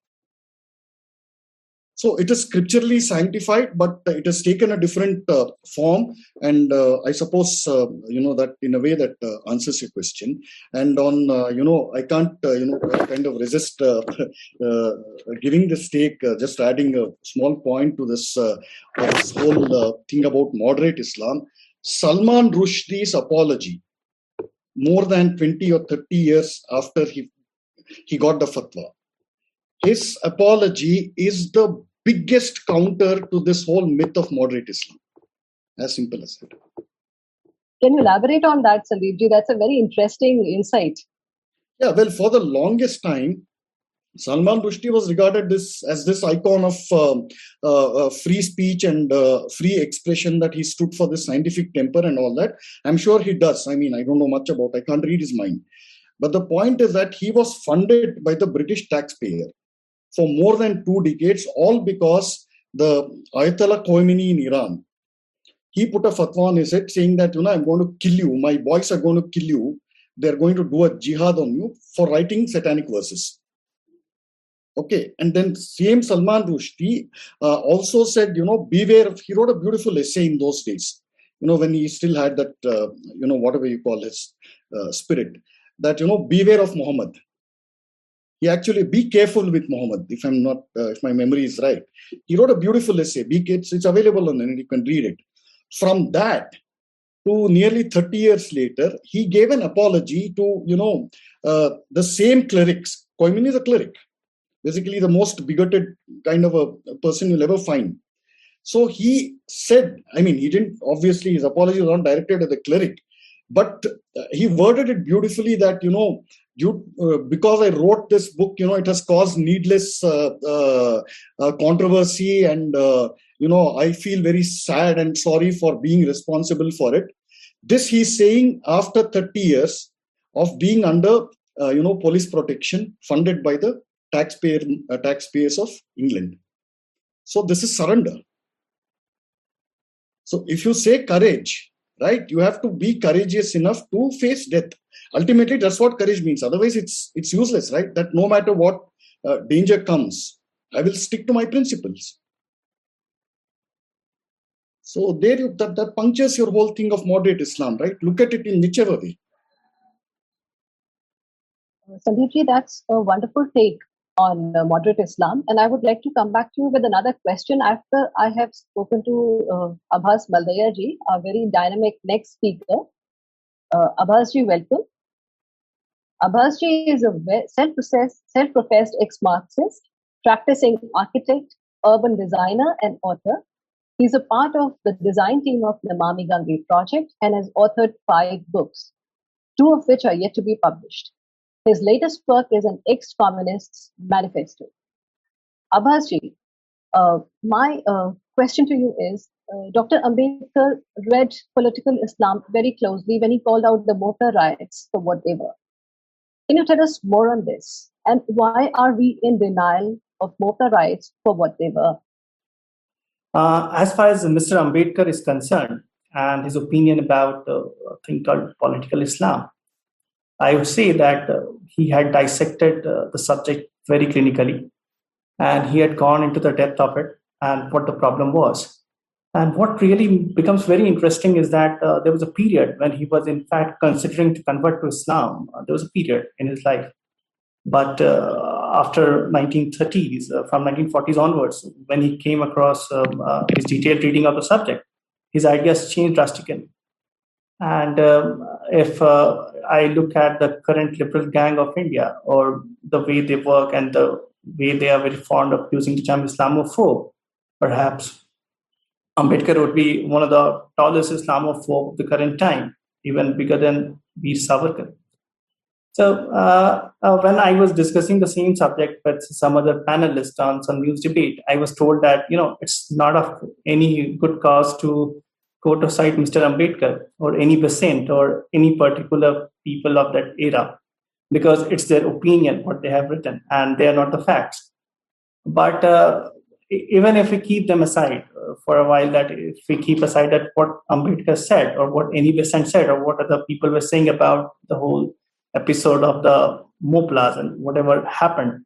so it is scripturally sanctified, but it has taken a different uh, form. And uh, I suppose, uh, you know, that in a way that uh, answers your question. And on, uh, you know, I can't, uh, you know, kind of resist giving this take, just adding a small point to this, this whole thing about moderate Islam. Salman Rushdie's apology, more than 20 or 30 years after he, he got the fatwa his apology is the biggest counter to this whole myth of moderate Islam. As simple as that. Can you elaborate on that, Sandeepji? That's a very interesting insight. Yeah, well, for the longest time, Salman Rushdie was regarded this as this icon of uh, uh, uh, free speech and uh, free expression that he stood for this scientific temper and all that. I'm sure he does. I mean, I don't know much about. I can't read his mind. But the point is that he was funded by the British taxpayer for more than two decades, all because the Ayatollah Khomeini in Iran, he put a fatwa on his head saying that, you know, I'm going to kill you. My boys are going to kill you. They're going to do a jihad on you for writing satanic verses. Okay, and then same Salman Rushdie uh, also said, you know, beware he wrote a beautiful essay in those days, you know, when he still had that, uh, you know, whatever you call his uh, spirit, that, you know, beware of Muhammad he actually be careful with Muhammad. If I'm not, uh, if my memory is right, he wrote a beautiful essay. Be it's, it's available on and you can read it. From that to nearly 30 years later, he gave an apology to you know uh, the same clerics. Khomeini is a cleric, basically the most bigoted kind of a person you'll ever find. So he said, I mean, he didn't obviously his apology was not directed at the cleric, but uh, he worded it beautifully that you know you uh, because i wrote this book you know it has caused needless uh, uh, uh controversy and uh, you know i feel very sad and sorry for being responsible for it. This he's saying after 30 years of being under you know police protection funded by the taxpayer taxpayers of england. So this is surrender. So if you say courage right? You have to be courageous enough to face death. Ultimately that's what courage means. Otherwise it's it's useless right? That no matter what uh, danger comes i will stick to my principles. So there you, that, that punctures your whole thing of moderate islam right? Look at it in whichever way. Sandeepji, that's a wonderful take on uh, moderate Islam. And I would like to come back to you with another question after I have spoken to uh, Abhas Maldahiyar ji, a very dynamic next speaker. Uh, Abhas ji, welcome. Abhas ji is a self-professed, self-professed ex-Marxist, practicing architect, urban designer, and author. He's a part of the design team of the Namami Gange project and has authored five books, two of which are yet to be published. His latest work is an ex-communist's manifesto. Abhasji, uh, my uh, question to you is, uh, Dr. Ambedkar read political Islam very closely when he called out the Moplah riots for what they were. Can you tell us more on this? And why are we in denial of Moplah riots for what they were? Uh, as far as Mr. Ambedkar is concerned, and his opinion about uh, a thing called political Islam, I would say that uh, he had dissected uh, the subject very clinically and he had gone into the depth of it and what the problem was. And what really becomes very interesting is that uh, there was a period when he was, in fact, considering to convert to Islam. Uh, there was a period in his life. But uh, after 1930s, uh, from 1940s onwards, when he came across um, his detailed reading of the subject, his ideas changed drastically. And um, if uh, I look at the current liberal gang of India or the way they work and the way they are very fond of using the term Islamophobe, perhaps Ambedkar would be one of the tallest Islamophobe of the current time, even bigger than Veer Savarkar. So uh, uh, when I was discussing the same subject with some other panelists on some news debate, I was told that you know it's not of any good cause to to cite Mr. Ambedkar or Annie Besant or any particular people of that era because it's their opinion what they have written and they are not the facts. But uh, even if we keep them aside uh, for a while, that if we keep aside that what Ambedkar said or what Annie Besant said or what other people were saying about the whole episode of the Moplahs and whatever happened,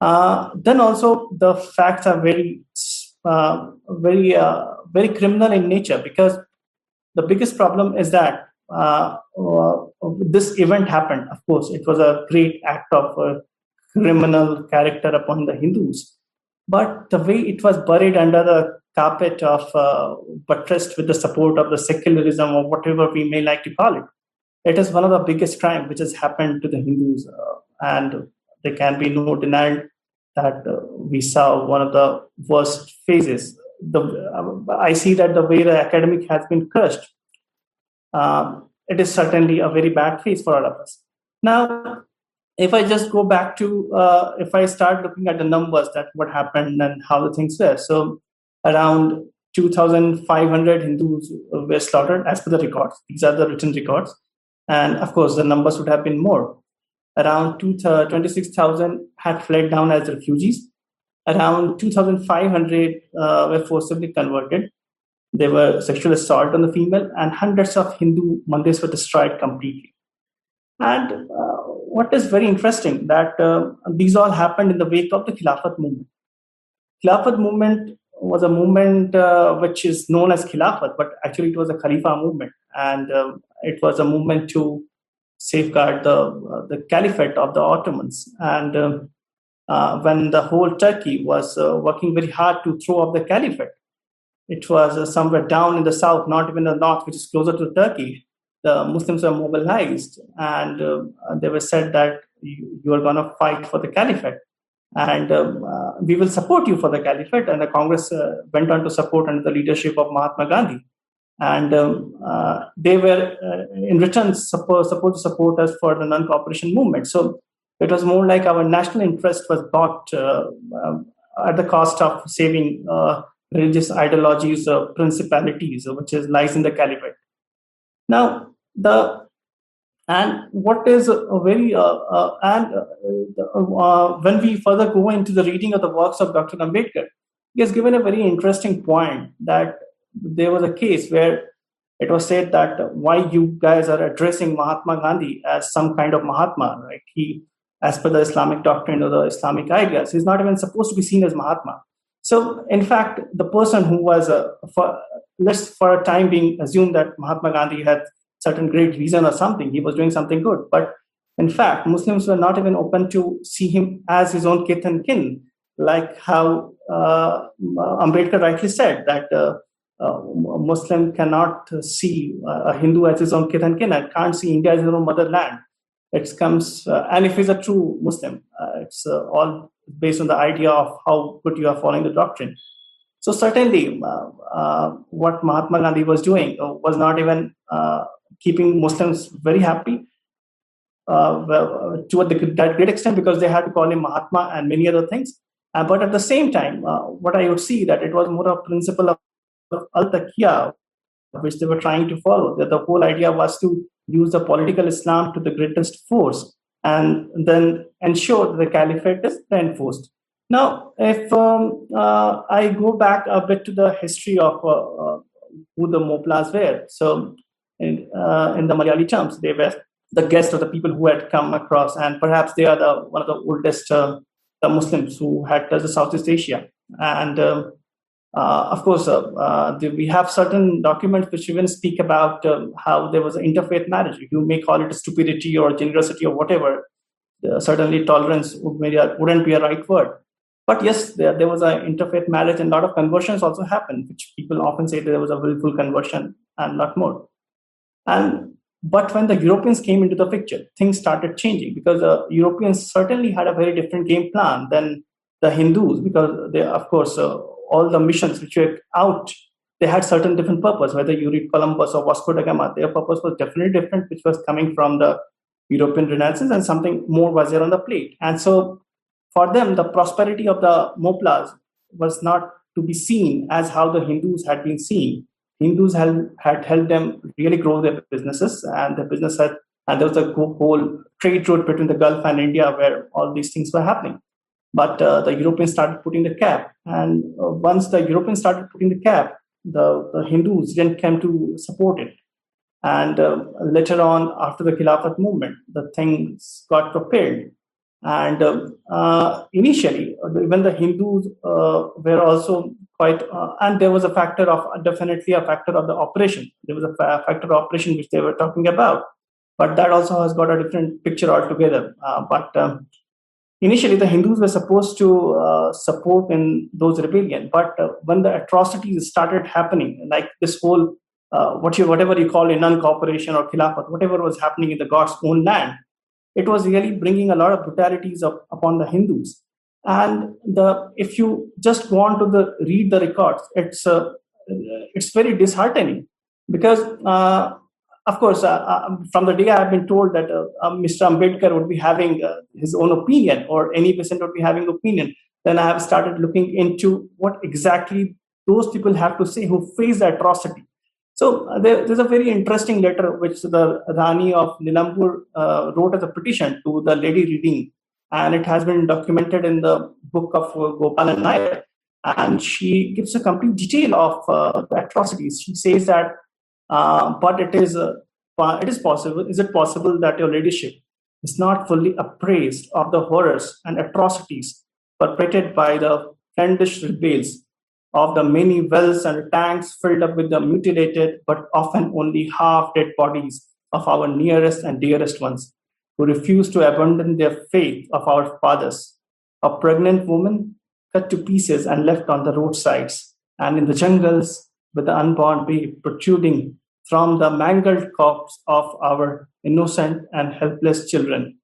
uh, then also the facts are very, uh, very, uh, very criminal in nature because the biggest problem is that uh, uh, this event happened. Of course, it was a great act of criminal character upon the Hindus, but the way it was buried under the carpet of uh, buttressed with the support of the secularism or whatever we may like to call it it is one of the biggest crime which has happened to the hindus uh, and there can be no denial that we saw one of the worst phases the i see that the way the academic has been crushed um, it is certainly a very bad phase for all of us now if I just go back to uh, if I start looking at the numbers that what happened and how the things were. So around 2,500 Hindus were slaughtered as per the records. These are the written records, and of course the numbers would have been more. Around 26,000 had fled down as refugees. Around 2,500 uh, were forcibly converted. There were sexual assault on the female, and hundreds of Hindu mandirs were destroyed completely. And uh, what is very interesting that uh, these all happened in the wake of the Khilafat movement. Khilafat movement was a movement uh, which is known as Khilafat, but actually it was a Khalifa movement, and um, it was a movement to safeguard the uh, the caliphate of the Ottomans. And um, uh, when the whole Turkey was uh, working very hard to throw up the caliphate, it was somewhere down in the south, not even the north, which is closer to Turkey the Muslims were mobilized and uh, they were said that you, you are going to fight for the caliphate and um, uh, we will support you for the caliphate. And the Congress uh, went on to support under the leadership of Mahatma Gandhi. And um, uh, they were, uh, in return, supposed, to support us for the non cooperation movement. So it was more like our national interest was bought uh, um, at the cost of saving religious ideologies or principalities, which is lies in the caliphate. Now, the and what is a very uh, uh, and uh, uh, when we further go into the reading of the works of Dr. Ambedkar, he has given a very interesting point that there was a case where it was said that why you guys are addressing Mahatma Gandhi as some kind of Mahatma, right? He, as per the Islamic doctrine or the Islamic ideas, he's not even supposed to be seen as Mahatma. So, in fact, the person who was, uh, for, let's for a time being assume that Mahatma Gandhi had certain great reason or something. He was doing something good. But in fact, Muslims were not even open to see him as his own kith and kin, like how uh, Ambedkar rightly said that uh, uh, Muslim cannot see a Hindu as his own kith and kin and can't see India as his own motherland. It comes, uh, and if he's a true Muslim, uh, it's uh, all based on the idea of how good you are following the doctrine. So certainly, what Mahatma Gandhi was doing was not even keeping Muslims very happy uh, uh to that great extent because they had to call him Mahatma and many other things. Uh, but at the same time, uh, what I would see that it was more a principle of, of al-taqiyya, which they were trying to follow. That the whole idea was to use the political Islam to the greatest force and then ensure that the caliphate is enforced. Now, if um, uh, I go back a bit to the history of uh, who the Moplahs were, so in, uh, in the Malayali terms. They were the guests or the people who had come across, and perhaps they are the one of the oldest uh, the Muslims who had touched the Southeast Asia. And um, uh, of course, uh, uh, we have certain documents which even speak about um, how there was an interfaith marriage. You may call it stupidity or generosity or whatever. certainly, tolerance would wouldn't be a right word. But yes, there, there was an interfaith marriage and a lot of conversions also happened, which people often say there was a willful conversion and not more. And but when the Europeans came into the picture, things started changing because the Europeans certainly had a very different game plan than the Hindus, because they, of course, uh, all the missions which were out, they had certain different purpose. Whether you read Columbus or Vasco da Gama, their purpose was definitely different, which was coming from the European Renaissance, and something more was there on the plate. And so, for them, the prosperity of the Moplahs was not to be seen as how the Hindus had been seen. Hindus had, had helped them really grow their businesses, and the business had, and there was a whole trade route between the Gulf and India where all these things were happening. But uh, the Europeans started putting the cap. And uh, once the Europeans started putting the cap, the, the Hindus then came to support it. And uh, later on, after the Khilafat movement, the things got propelled. And um, uh, initially, even the Hindus uh, were also quite, uh, and there was a factor of definitely a factor of the operation. There was a factor of operation which they were talking about, but that also has got a different picture altogether. but um, initially the Hindus were supposed to uh, support in those rebellion, but uh, when the atrocities started happening, like this whole uh, what you whatever you call a non-cooperation or khilafat, whatever was happening in the God's own land, it was really bringing a lot of brutalities up, upon the Hindus. And the if you just go on to the read the records, it's uh, it's very disheartening because uh, of course, uh, uh, from the day I have been told that uh, uh Mr. Ambedkar would be having uh, his own opinion or any person would be having opinion, then I have started looking into what exactly those people have to say who face the atrocity. So uh, there, there's a very interesting letter which the Rani of Nilambur wrote as a petition to the Lady Reading, and it has been documented in the book of Gopalan Nair. And she gives a complete detail of the atrocities. She says that uh, but it is uh, it is possible. Is it possible that your leadership is not fully appraised of the horrors and atrocities perpetrated by the fiendish rebels of the many wells and tanks filled up with the mutilated but often only half dead bodies of our nearest and dearest ones who refuse to abandon their faith of our fathers. A pregnant woman cut to pieces and left on the roadsides, and in the jungles with the unborn babe protruding from the mangled corpse of our innocent and helpless children.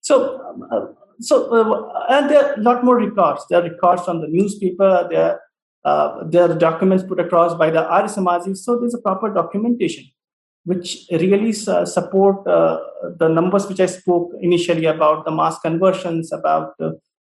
So, uh, so uh, and there are a lot more records. There are records from the newspaper. There, uh, there are documents put across by the Arya. So there's a proper documentation which really uh, support uh, the numbers which I spoke initially about the mass conversions, about uh,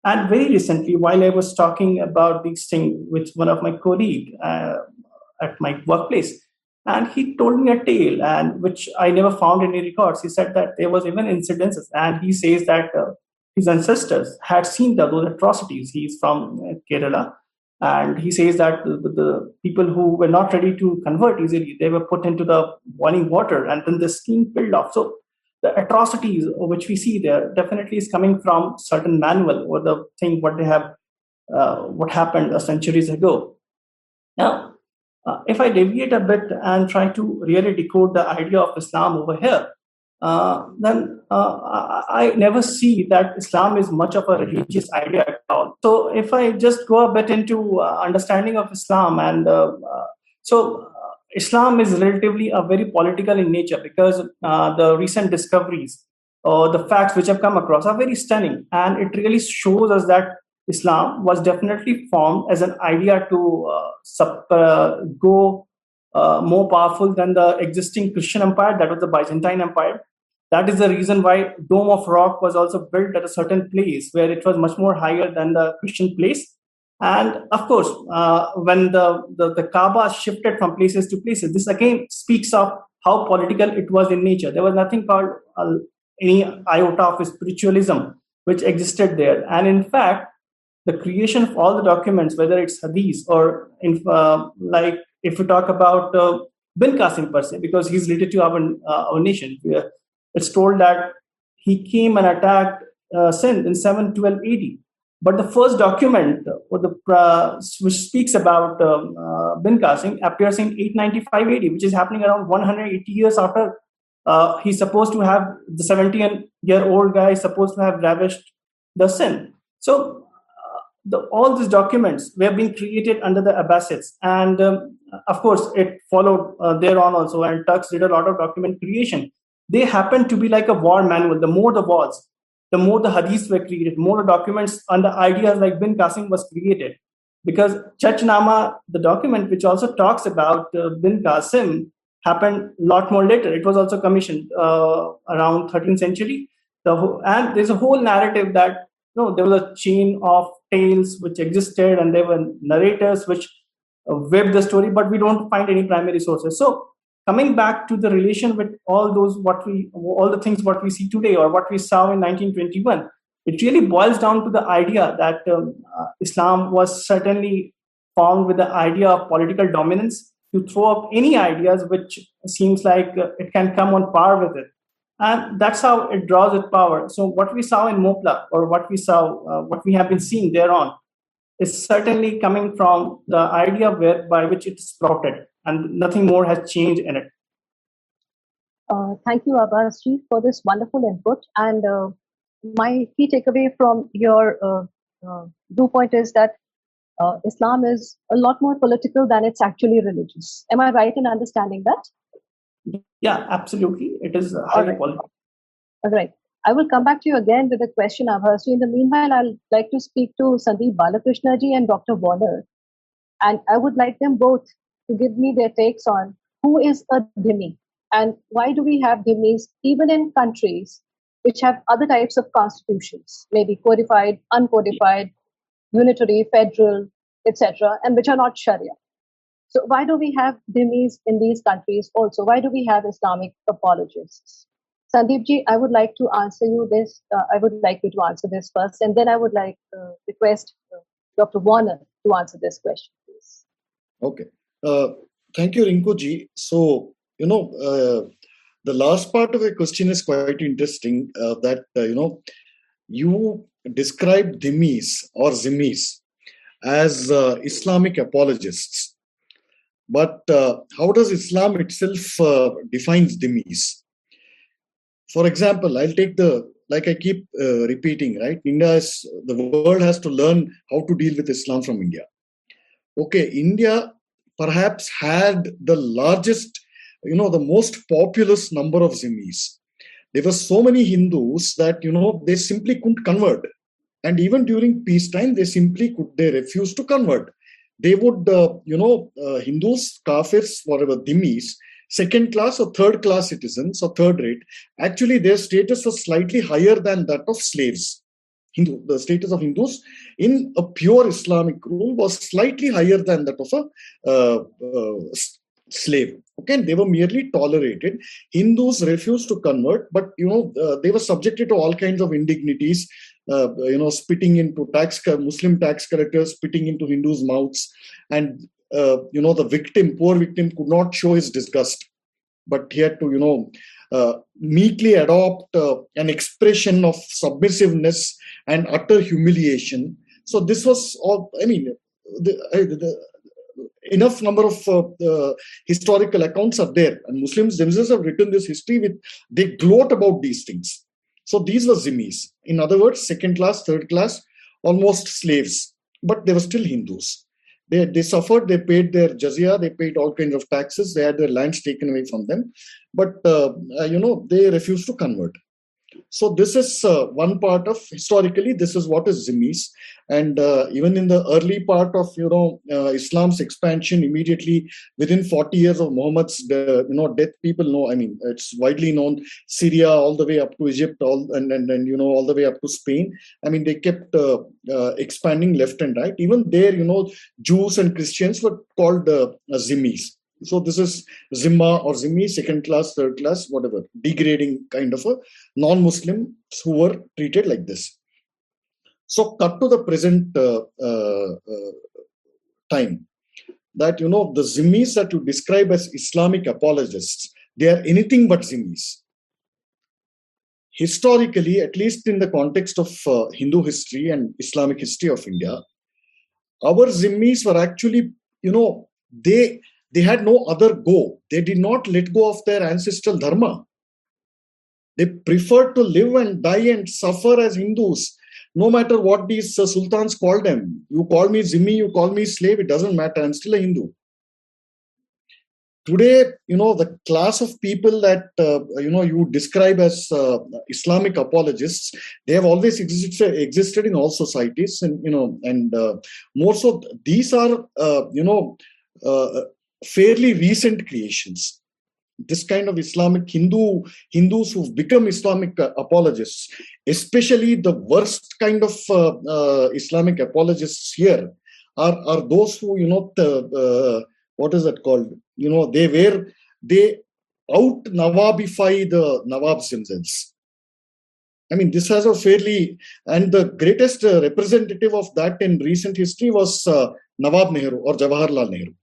and very recently, while I was talking about these things with one of my colleague at my workplace, and he told me a tale and which i never found any records. He said that there was even incidences and he says that uh, his ancestors had seen the, those atrocities. He's from uh, kerala and he says that the, the, people who were not ready to convert easily they were put into the boiling water and then the skin peeled off. So the atrocities which we see there definitely is coming from certain manual or the thing what they have uh, what happened centuries ago. Now if I deviate a bit and try to really decode the idea of Islam over here, uh, then uh, I never see that Islam is much of a religious idea at all. So if I just go a bit into uh, understanding of Islam, and uh, uh, so Islam is relatively a very political in nature because the recent discoveries or the facts which have come across are very stunning, and it really shows us that Islam was definitely formed as an idea to uh, sub, uh, go uh, more powerful than the existing Christian empire, that was the Byzantine Empire. That is the reason why Dome of Rock was also built at a certain place where it was much more higher than the Christian place. And of course, uh, when the, the, the Kaaba shifted from places to places, this again speaks of how political it was in nature. There was nothing called uh, any iota of spiritualism which existed there. And in fact, the creation of all the documents, whether it's hadith or in, uh, like if we talk about uh, Bin Qasim per se, because he's related to our, uh, our nation, it's told that he came and attacked uh, Sindh in 712 AD. But the first document or the uh, which speaks about um, uh, bin Qasim appears in 895 AD, which is happening around 180 years after uh, he's supposed to have the 17 year old guy is supposed to have ravished the Sindh. So uh, the, all these documents were being created under the Abbasids, and um, of course it followed uh, thereon also. And Turks did a lot of document creation. They happened to be like a war manual. The more the wars, the more the hadiths were created, more the documents under ideas like Bin Qasim was created. Because Chachnama, the document which also talks about uh, Bin Qasim, happened a lot more later. It was also commissioned uh, around 13th century. The, and there's a whole narrative that know, there was a chain of tales which existed and there were narrators which uh, webbed the story, but we don't find any primary sources. So coming back to the relation with all those what we all the things what we see today or what we saw in 1921 it really boils down to the idea that um, uh, islam was certainly formed with the idea of political dominance to throw up any ideas which seems like uh, it can come on par with it and that's how it draws its power so what we saw in Moplah or what we saw uh, what we have been seeing thereon is certainly coming from the idea where, by which it's sprouted and nothing more has changed in it. Uh, thank you, Abbasji, for this wonderful input. And uh, my key takeaway from your uh, uh viewpoint is that uh, Islam is a lot more political than it's actually religious. Am I right in understanding that? Yeah, absolutely. It is highly right. political. All right. I will come back to you again with a question, Abbasji. In the meanwhile, I'd like to speak to Sandeep Balakrishnaji and Dr. Warner. And I would like them both to give me their takes on who is a dhimmi and why do we have dhimmis even in countries which have other types of constitutions, maybe codified, uncodified, unitary, federal, etc., and which are not Sharia. So why do we have dhimmis in these countries also? Why do we have Islamic apologists? Sandeepji, I would like to answer you this. Uh, I would like you to answer this first, and then I would like uh, request uh, Dr. Warner to answer this question, please. Okay. Uh, thank you, Rinkuji. So, you know, uh, the last part of the question is quite interesting uh, that, uh, you know, you describe dhimmis or zimmis as Islamic apologists. But how does Islam itself defines dhimmis? For example, I'll take the like I keep uh, repeating, right? India is the world has to learn how to deal with Islam from India. Okay, India perhaps had the largest, you know, the most populous number of Zimmis. There were so many Hindus that, you know, they simply couldn't convert. And even during peacetime, they simply could, they refused to convert. They would, uh, you know, uh, Hindus, Kafirs, whatever, Dhimmis, second class or third class citizens or third rate, actually their status was slightly higher than that of slaves. Hindu, the status of Hindus in a pure Islamic rule was slightly higher than that of a uh, uh, slave. Okay, they were merely tolerated. Hindus refused to convert, but you know uh, they were subjected to all kinds of indignities. Uh, you know, spitting into tax Muslim tax collectors, spitting into Hindus' mouths, and uh, you know the victim, poor victim, could not show his disgust, but he had to you know uh, meekly adopt uh, an expression of submissiveness and utter humiliation. So this was all. I mean, the, the, enough number of uh, historical accounts are there, and Muslims themselves have written this history with they gloat about these things. So these were zimmis. In other words, second class, third class, almost slaves, but they were still Hindus. They, they suffered, they paid their jizya, they paid all kinds of taxes, they had their lands taken away from them. But, uh, uh, you know, they refused to convert. So this is uh, one part of historically this is what is Zimmis, and uh, even in the early part of you know uh, Islam's expansion, immediately within 40 years of Muhammad's you know death, people know. I mean, it's widely known Syria all the way up to Egypt, all and and, and you know all the way up to Spain. I mean, they kept uh, uh, expanding left and right. Even there, you know, Jews and Christians were called uh, Zimmis so this is Zimma or Zimmi, second class, third class, whatever, degrading kind of a non-Muslims who were treated like this. So cut to the present uh, uh, uh, time that, you know, the Zimmis that you describe as Islamic apologists, they are anything but Zimmis. historically, at least in the context of uh, Hindu history and Islamic history of India, our Zimmis were actually, you know, they they had no other go. They did not let go of their ancestral dharma. They preferred to live and die and suffer as Hindus, no matter what these uh, sultans called them. You call me Zimmi, you call me slave, it doesn't matter. I'm still a Hindu today you know the class of people that uh, you know you describe as uh, islamic apologists they have always existed existed in all societies and you know and uh, more so these are uh, you know uh, fairly recent creations. This kind of islamic hindu hindus who've become islamic uh, apologists especially the worst kind of islamic apologists here are are those who you know what is that called? You know they were they out nawabify the nawabs themselves. I mean this has a fairly and the greatest uh, representative of that in recent history was uh, nawab nehru or jawaharlal nehru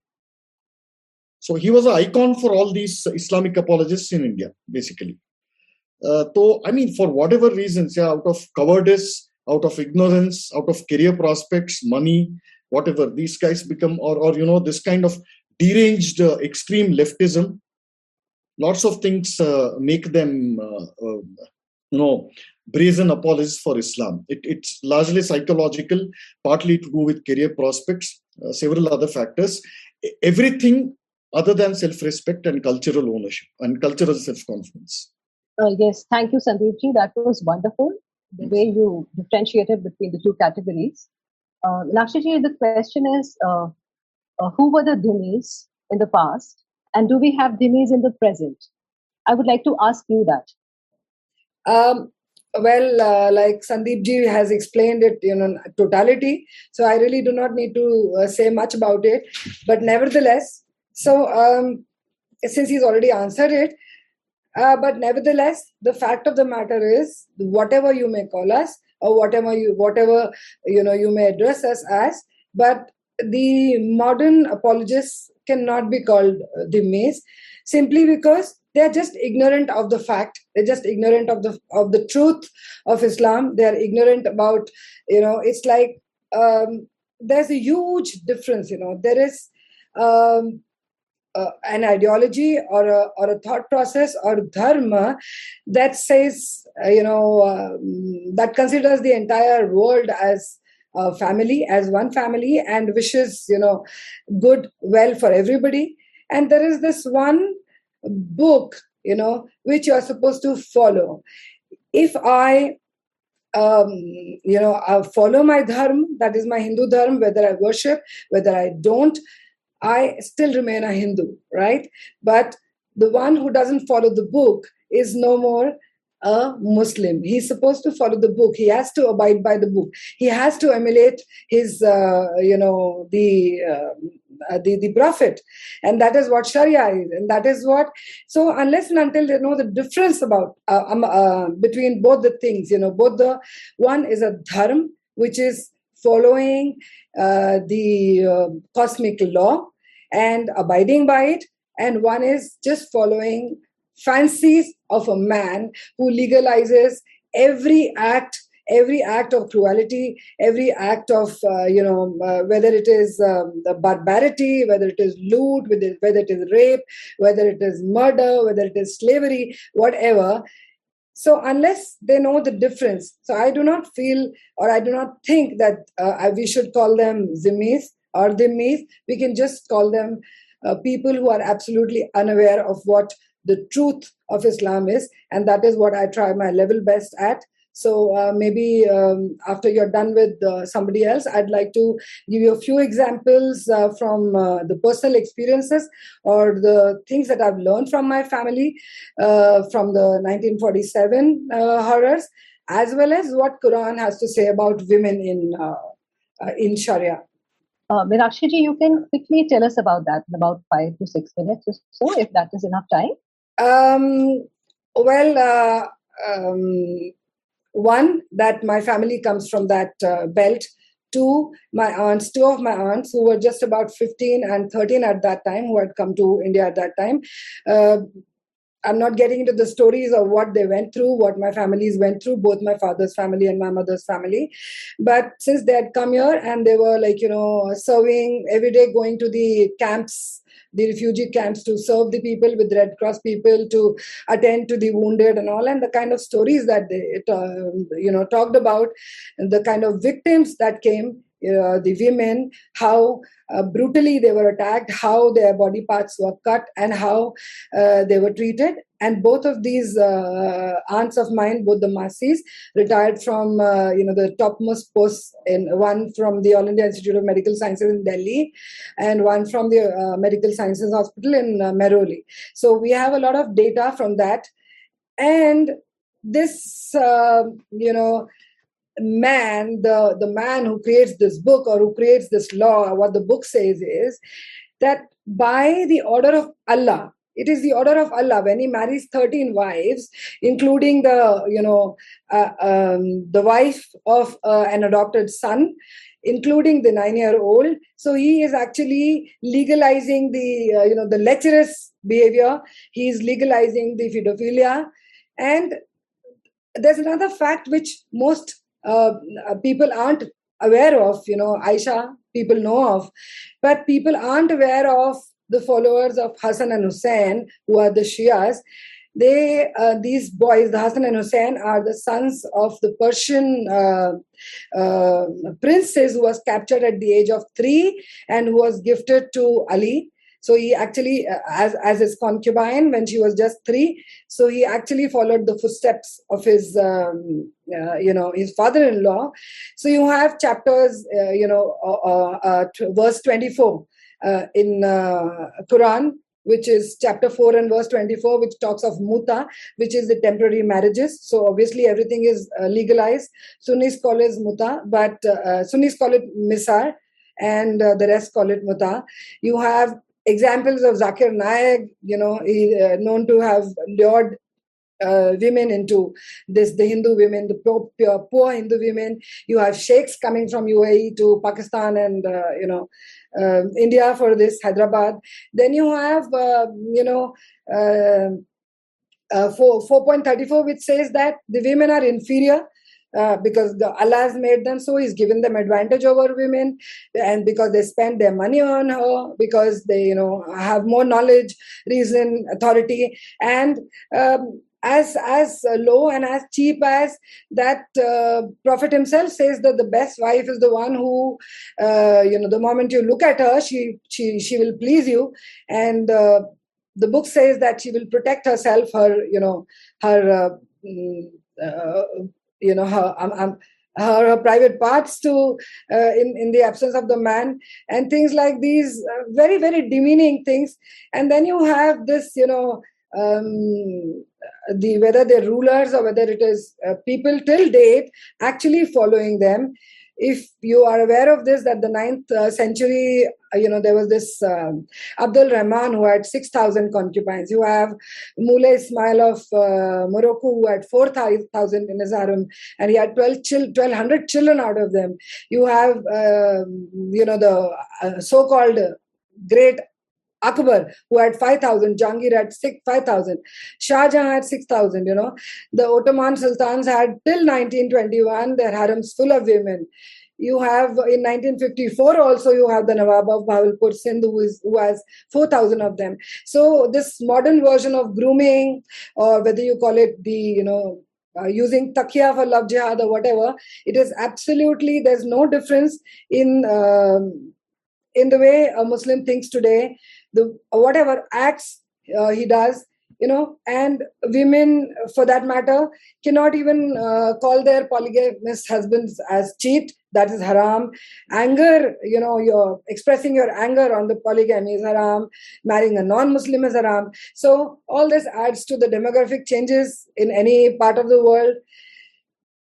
so he was an icon for all these islamic apologists in india basically. Uh, so i mean for whatever reasons yeah out of cowardice out of ignorance out of career prospects money whatever these guys become or or you know this kind of deranged uh, extreme leftism lots of things uh, make them uh, uh, you know brazen apologists for islam. It, it's largely psychological partly to do with career prospects uh, several other factors. Everything other than self-respect and cultural ownership and cultural self-confidence uh, yes thank you sandeepji that was wonderful the way you differentiated between the two categories uh, Lakshiji, the question is uh, who were the Dhimmis in the past and do we have Dhimmis in the present? I would like to ask you that. Um, well, uh, like Sandeep ji has explained it, you know, totality. So I really do not need to uh, say much about it. But nevertheless, so um, since he's already answered it, uh, but nevertheless, the fact of the matter is, whatever you may call us or whatever you whatever you know you may address us as, but the modern apologists cannot be called uh, dhimmis simply because they are just ignorant of the fact. They're just ignorant of the of the truth of islam. They are ignorant about you know it's like um, there's a huge difference you know. There is um, uh, an ideology or a, or a thought process or dharma that says uh, you know um, that considers the entire world as a family as one family and wishes you know good well for everybody. And there is this one book you know which you are supposed to follow. If i um, you know I follow my dharma that is my hindu dharma whether i worship whether i don't i still remain a hindu right but the one who doesn't follow the book is no more a Muslim. He's supposed to follow the book. He has to abide by the book. He has to emulate his, uh, you know, the, uh, the the Prophet, and that is what Sharia is, and that is what. So unless and until they know the difference about uh, um, uh, between both the things, you know, both the one is a dharm, which is following uh, the uh, cosmic law and abiding by it, and one is just following fancies of a man who legalizes every act every act of cruelty every act of uh, you know uh, whether it is um, barbarity whether it is loot whether, whether it is rape whether it is murder whether it is slavery whatever. So unless they know the difference. So i do not feel or i do not think that uh, we should call them zimmis they dhimmis we can just call them uh, people who are absolutely unaware of what the truth of Islam is, and that is what I try my level best at. So uh, maybe um, after you're done with uh, somebody else, I'd like to give you a few examples uh, from uh, the personal experiences or the things that I've learned from my family uh, from the 1947 uh, horrors, as well as what Quran has to say about women in in Sharia. Uh, Meenakshi you can quickly tell us about that in about five to six minutes or so, if that is enough time. Um, well, uh, um, one, that my family comes from that uh, belt. Two, my aunts, two of my aunts who were just about 15 and 13 at that time, who had come to India at that time, uh, I'm not getting into the stories of what they went through, what my families went through, both my father's family and my mother's family. But since they had come here and they were like, you know, serving every day, going to the camps the refugee camps to serve the people with red cross people to attend to the wounded and all and the kind of stories that they uh, you know talked about the kind of victims that came uh, the women, how uh, brutally they were attacked, how their body parts were cut, and how uh, they were treated. And both of these uh, aunts of mine, both the Masis, retired from uh, you know the topmost posts. In one from the All India Institute of Medical Sciences in Delhi, and one from the Medical Sciences Hospital in uh, Mehrauli. So we have a lot of data from that, and this you know man, the, the man who creates this book or who creates this law, what the book says is that by the order of Allah, it is the order of Allah when he marries 13 wives, including the, you know, uh, um, the wife of uh, an adopted son, including the nine-year-old. So he is actually legalizing the, uh, you know, the lecherous behavior. He is legalizing the pedophilia. And there's another fact which most uh, people aren't aware of you know aisha people know of but people aren't aware of the followers of hassan and hussein who are the shias. They uh, these boys the hassan and hussein are the sons of the persian uh, uh, princes who was captured at the age of 3 and who was gifted to ali so he actually, uh, as as his concubine when she was just three, so he actually followed the footsteps of his, um, uh, you know, his father-in-law. So you have chapters, uh, you know, uh, uh, verse twenty-four uh, in Quran which is chapter 4 and verse 24 which talks of muta which is the temporary marriages. So obviously everything is uh, legalized. Sunnis call it muta but uh, sunnis call it misyar and uh, the rest call it muta. You have examples of Zakir Naik, you know, he, uh, known to have lured uh, women into this, the Hindu women, the poor, poor, poor, Hindu women. You have sheikhs coming from UAE to Pakistan and, uh, you know, uh, India for this, Hyderabad. Then you have, uh, you know, uh, uh, 4, 4.34, which says that the women are inferior uh, because the Allah has made them so, He's given them advantage over women, and because they spend their money on her, because they, you know, have more knowledge, reason, authority, and um, as as low and as cheap as that uh, prophet himself says that the best wife is the one who uh, you know the moment you look at her she she she will please you. And uh, the book says that she will protect herself her you know her uh, mm, uh, you know her, um, um, her, her private parts to uh, in in the absence of the man and things like these uh, very very demeaning things. And then you have this you know um, the whether they're rulers or whether it is uh, people till date actually following them if you are aware of this, that the ninth uh, century, uh, you know, there was this um, Abdul Rahman who had 6,000 concubines. You have Moulay Ismail of uh, Morocco who had 4,000 in his harem and he had 12 chil- 1,200 children out of them. You have, um, you know, the uh, so called great Akbar, who had 5,000, Jahangir had 5,000, Shah Jahan had 6,000, you know. The Ottoman sultans had till 1921 their harems full of women. You have in 1954 also you have the Nawab of Bahawalpur Sindh who, is, who has 4,000 of them. So this modern version of grooming or whether you call it the, you know, uh, using takia for love jihad or whatever, it is absolutely, there's no difference in um, in the way a Muslim thinks today the whatever acts uh, he does you know and women for that matter cannot even uh, call their polygamous husbands as cheat. That is haram. Anger you know you're expressing your anger on the polygamy is haram. Marrying a non-muslim is haram. So all this adds to the demographic changes in any part of the world.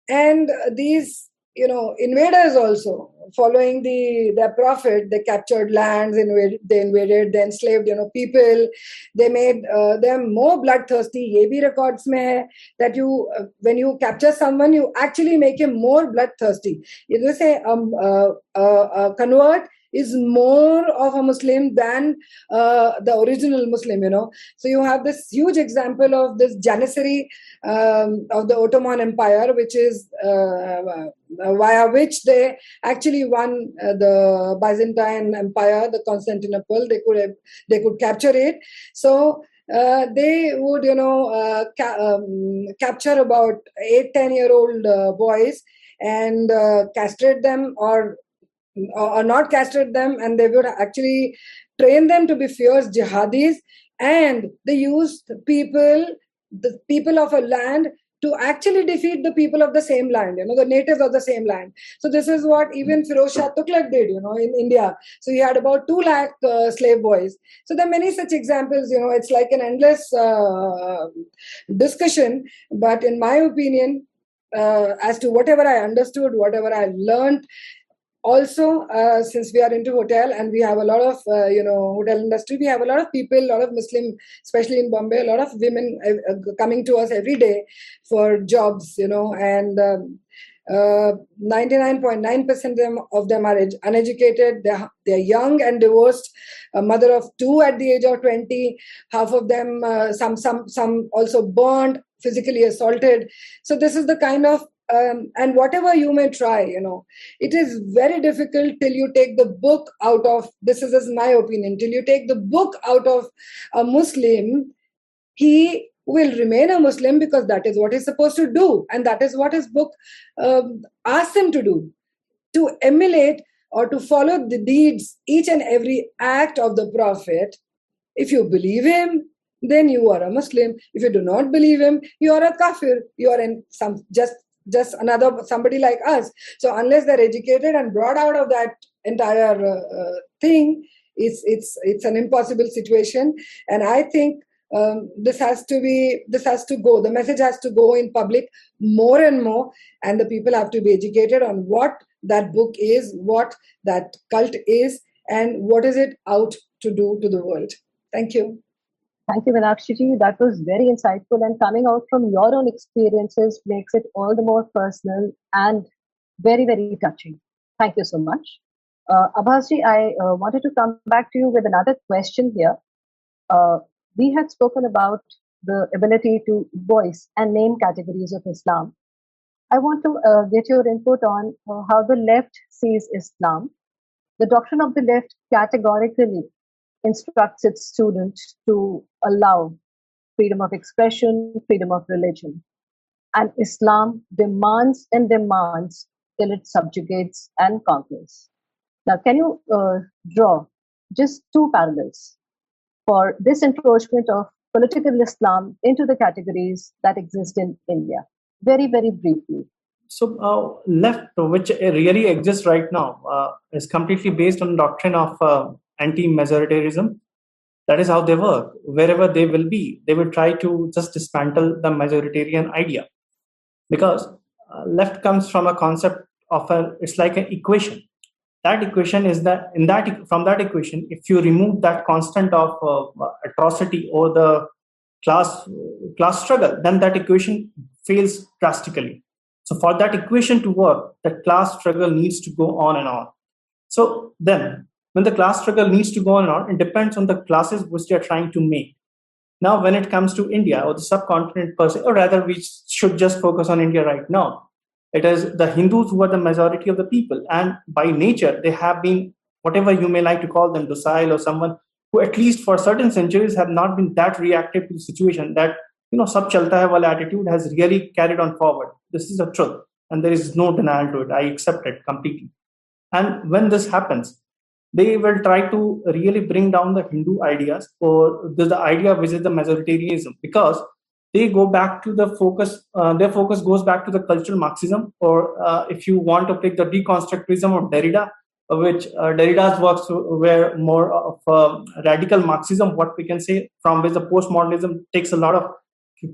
And these you know invaders also following the their prophet they captured lands invaded, they invaded they enslaved you know people. They made uh, them more bloodthirsty bhi records hai that you uh, when you capture someone you actually make him more bloodthirsty. You say um uh, uh, uh, convert is more of a Muslim than uh, the original Muslim, you know. So you have this huge example of this Janissary um, of the Ottoman Empire, which is uh, via which they actually won uh, the Byzantine Empire, the Constantinople. They could they could capture it. So uh, they would, you know, uh, ca- um, capture about eight, ten year old uh, boys and uh, castrate them or or not castrate them, and they would actually train them to be fierce jihadis. And they used people, the people of a land to actually defeat the people of the same land, you know, the natives of the same land. So this is what even Firoz Shah Tughlaq did, you know, in India. So he had about two lakh uh, slave boys. So there are many such examples, you know, it's like an endless uh, discussion. But in my opinion, uh, as to whatever I understood, whatever I learned, also uh, since we are into hotel and we have a lot of uh, you know hotel industry we have a lot of people a lot of muslim especially in bombay a lot of women uh, coming to us every day for jobs you know and um, 99.9% of them are uneducated. They're, they're young and divorced. A mother of two at the age of 20 half of them uh, some some some also burned physically assaulted. So this is the kind of um, and whatever you may try you know it is very difficult till you take the book out of this is, is my opinion till you take the book out of a muslim he will remain a muslim because that is what he's supposed to do. And that is what his book um, asks him to do to emulate or to follow the deeds each and every act of the prophet. If you believe him then you are a muslim. If you do not believe him you are a kafir. You are in some just just another somebody like us. So unless they're educated and brought out of that entire uh, uh, thing it's it's it's an impossible situation. And i think um, this has to be this has to go the message has to go in public more and more and the people have to be educated on what that book is what that cult is and what is it out to do to the world. Thank you Thank you, Meenakshi That was very insightful and coming out from your own experiences makes it all the more personal and very, very touching. Thank you so much. Uh, Abbasji, I uh, wanted to come back to you with another question here. Uh, we had spoken about the ability to voice and name categories of Islam. I want to uh, get your input on uh, how the left sees Islam. The doctrine of the left categorically instructs its students to allow freedom of expression, freedom of religion. And Islam demands and demands till it subjugates and conquers. Now, can you uh, draw just two parallels for this encroachment of political Islam into the categories that exist in India? Very, very briefly. So, uh, left, which really exists right now, uh, is completely based on doctrine of uh, anti-majoritarianism. That is how they work. Wherever they will be they will try to just dismantle the majoritarian idea. Because uh, left comes from a concept of a it's like an equation. That equation is that in that from that equation if you remove that constant of uh, atrocity or the class class struggle then that equation fails drastically. So for that equation to work the class struggle needs to go on and on. So then when the class struggle needs to go on on, it depends on the classes which they are trying to make. Now, when it comes to India or the subcontinent per se, or rather, we should just focus on India right now. It is the Hindus who are the majority of the people, and by nature, they have been whatever you may like to call them, docile or someone who, at least for certain centuries, have not been that reactive to the situation. That you know, sub chalta hai wala attitude has really carried on forward. This is a truth, and there is no denial to it. I accept it completely. And when this happens, they will try to really bring down the Hindu ideas or the, the idea which is the majoritarianism because they go back to the focus, uh, their focus goes back to the cultural Marxism, or uh, if you want to take the deconstructivism of Derrida, uh, which uh, Derrida's works were more of uh, radical Marxism, what we can say, from which the postmodernism takes a lot of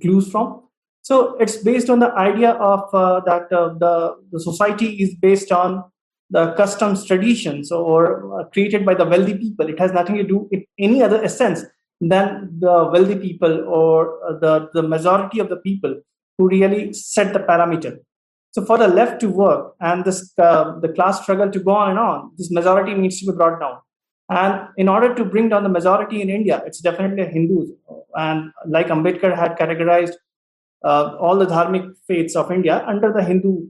clues from. So it's based on the idea of uh, that the, the society is based on the customs traditions or uh, created by the wealthy people it has nothing to do with any other essence than the wealthy people or uh, the, the majority of the people who really set the parameter So for the left to work and this uh, the class struggle to go on and on, this majority needs to be brought down. And in order to bring down the majority in India, it's definitely Hindus. And like Ambedkar had categorized uh, all the dharmic faiths of India under the Hindu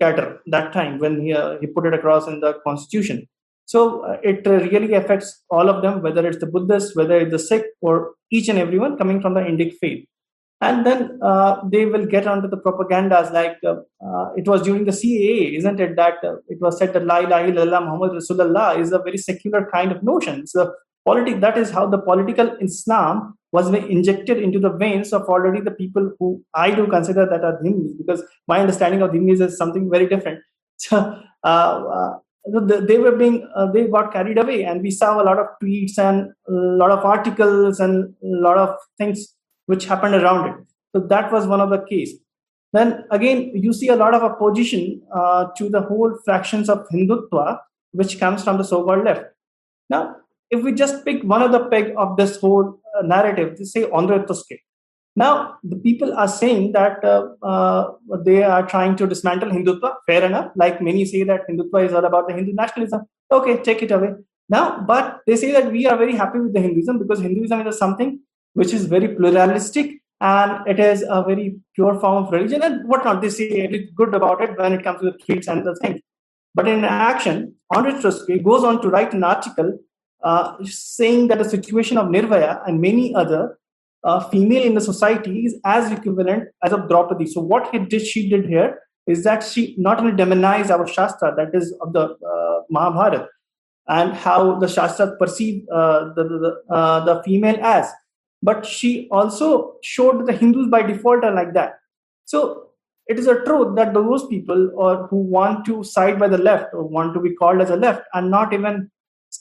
category that time when he, uh, he put it across in the constitution. So uh, it really affects all of them, whether it's the Buddhists, whether it's the Sikh, or each and everyone coming from the Indic faith. And then uh, they will get onto the propagandas like uh, uh, it was during the CAA, isn't it? That uh, it was said that La ilaha illallah Muhammad Rasulullah is a very secular kind of notion. So politic that is how the political Islam was injected into the veins of already the people who I do consider that are Dhimmis, because my understanding of Dhimmis is something very different. So, uh, they were being uh, they got carried away and we saw a lot of tweets and a lot of articles and a lot of things which happened around it. So that was one of the case. Then again you see a lot of opposition uh, to the whole fractions of hindutva which comes from the so-called left. Now if we just pick one of the peg of this whole uh, narrative they say tuske now, the people are saying that uh, uh, they are trying to dismantle Hindutva. Fair enough. Like many say that Hindutva is all about the Hindu nationalism. Okay, take it away. Now, but they say that we are very happy with the Hinduism because Hinduism is something which is very pluralistic and it is a very pure form of religion and whatnot. They say it good about it when it comes to the tweets and the things. But in action, Audrey Truschke goes on to write an article uh, saying that the situation of Nirbhaya and many other uh, female in the society is as equivalent as of Draupadi. So what he did, she did here is that she not only demonized our Shastra, that is of the uh, Mahabharata, and how the Shastra perceive uh, the, the, uh, the female as, but she also showed the Hindus by default are like that. So it is a truth that those people or who want to side by the left or want to be called as a left are not even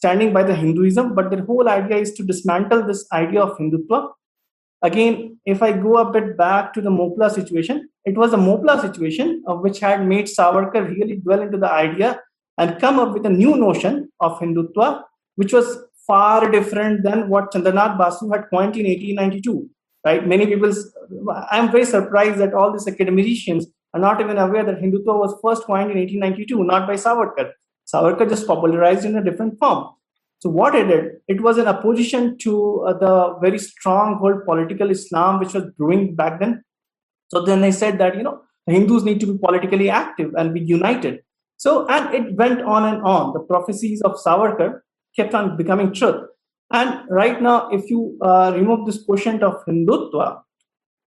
standing by the Hinduism, but their whole idea is to dismantle this idea of Hindutva Again, if I go a bit back to the Moplah situation, it was a Moplah situation of which had made Savarkar really dwell into the idea and come up with a new notion of Hindutva, which was far different than what Chandranath Basu had coined in 1892. Right? Many people, I'm very surprised that all these academicians are not even aware that Hindutva was first coined in 1892, not by Savarkar. Savarkar just popularized in a different form. So what it did, it was in opposition to uh, the very strong world political Islam which was brewing back then. So then they said that you know Hindus need to be politically active and be united. So and it went on and on. The prophecies of Savarkar kept on becoming truth. And right now, if you uh, remove this quotient of Hindutva,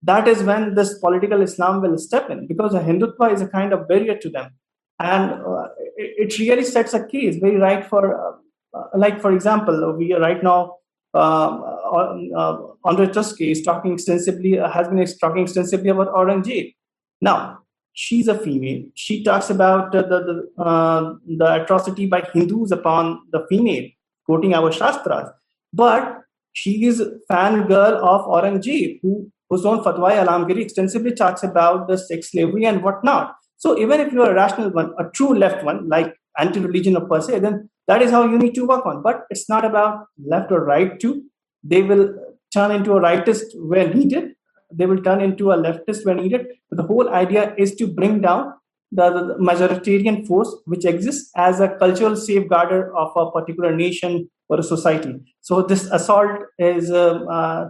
that is when this political Islam will step in because Hindutva is a kind of barrier to them. And uh, it, it, really sets a case very right for uh, like for example, we are right now um, uh, Audrey is talking extensively, uh, has been talking extensively about Aurangzeb. Now, she's a female. She talks about the the, uh, the atrocity by Hindus upon the female, quoting our Shastras. But she is a fangirl of Aurangzeb, who whose own Fatwa Alamgiri extensively talks about the sex slavery and whatnot. So even if you are a rational one, a true left one, like anti-religion per se, then that is how you need to work on. But it's not about left or right too. They will turn into a rightist where needed. They will turn into a leftist when needed. But the whole idea is to bring down the, the majoritarian force which exists as a cultural safeguarder of a particular nation or a society. So this assault is um, uh,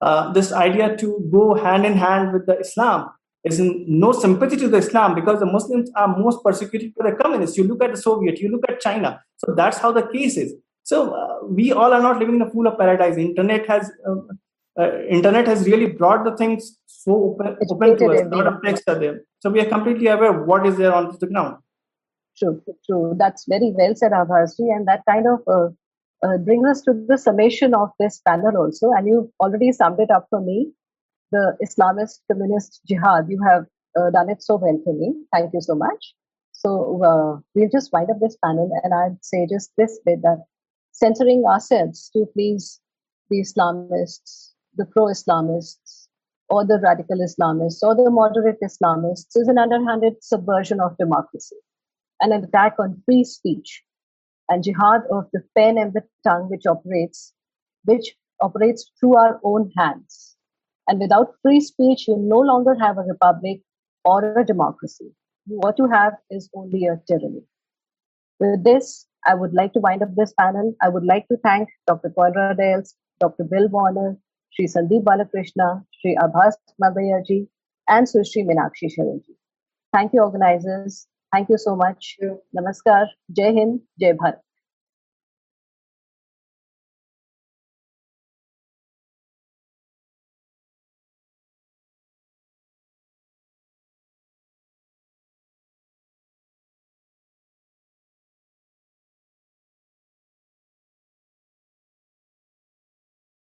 uh, this idea to go hand in hand with the Islam is no sympathy to the Islam because the Muslims are most persecuted by the communists. You look at the Soviet, you look at China. So that's how the case is. So uh, we all are not living in a pool of paradise. Internet has uh, uh, internet has really brought the things so open, open to us. A lot of texts are there. So we are completely aware of what is there on the ground. True, true. That's very well said, Abhasji. And that kind of uh, uh, brings us to the summation of this panel also. And you've already summed it up for me the Islamist communist jihad. You have uh, done it so well for me. Thank you so much. So uh, we'll just wind up this panel, and I'd say just this bit that censoring ourselves to please the Islamists, the pro-Islamists, or the radical Islamists, or the moderate Islamists is an underhanded subversion of democracy, and an attack on free speech, and jihad of the pen and the tongue, which operates, which operates through our own hands and without free speech, you no longer have a republic or a democracy. what you have is only a tyranny. With this, I would like to wind up this panel. I would like to thank Dr. Koenraad Elst, Dr. Bill Warner, Sri Sandeep Balakrishna, Sri Abhas Maldahiyarji, and Sushri Meenakshi Sharanji. Thank you, organizers. Thank you so much. Namaskar. Jai Hind. Jai Bharat.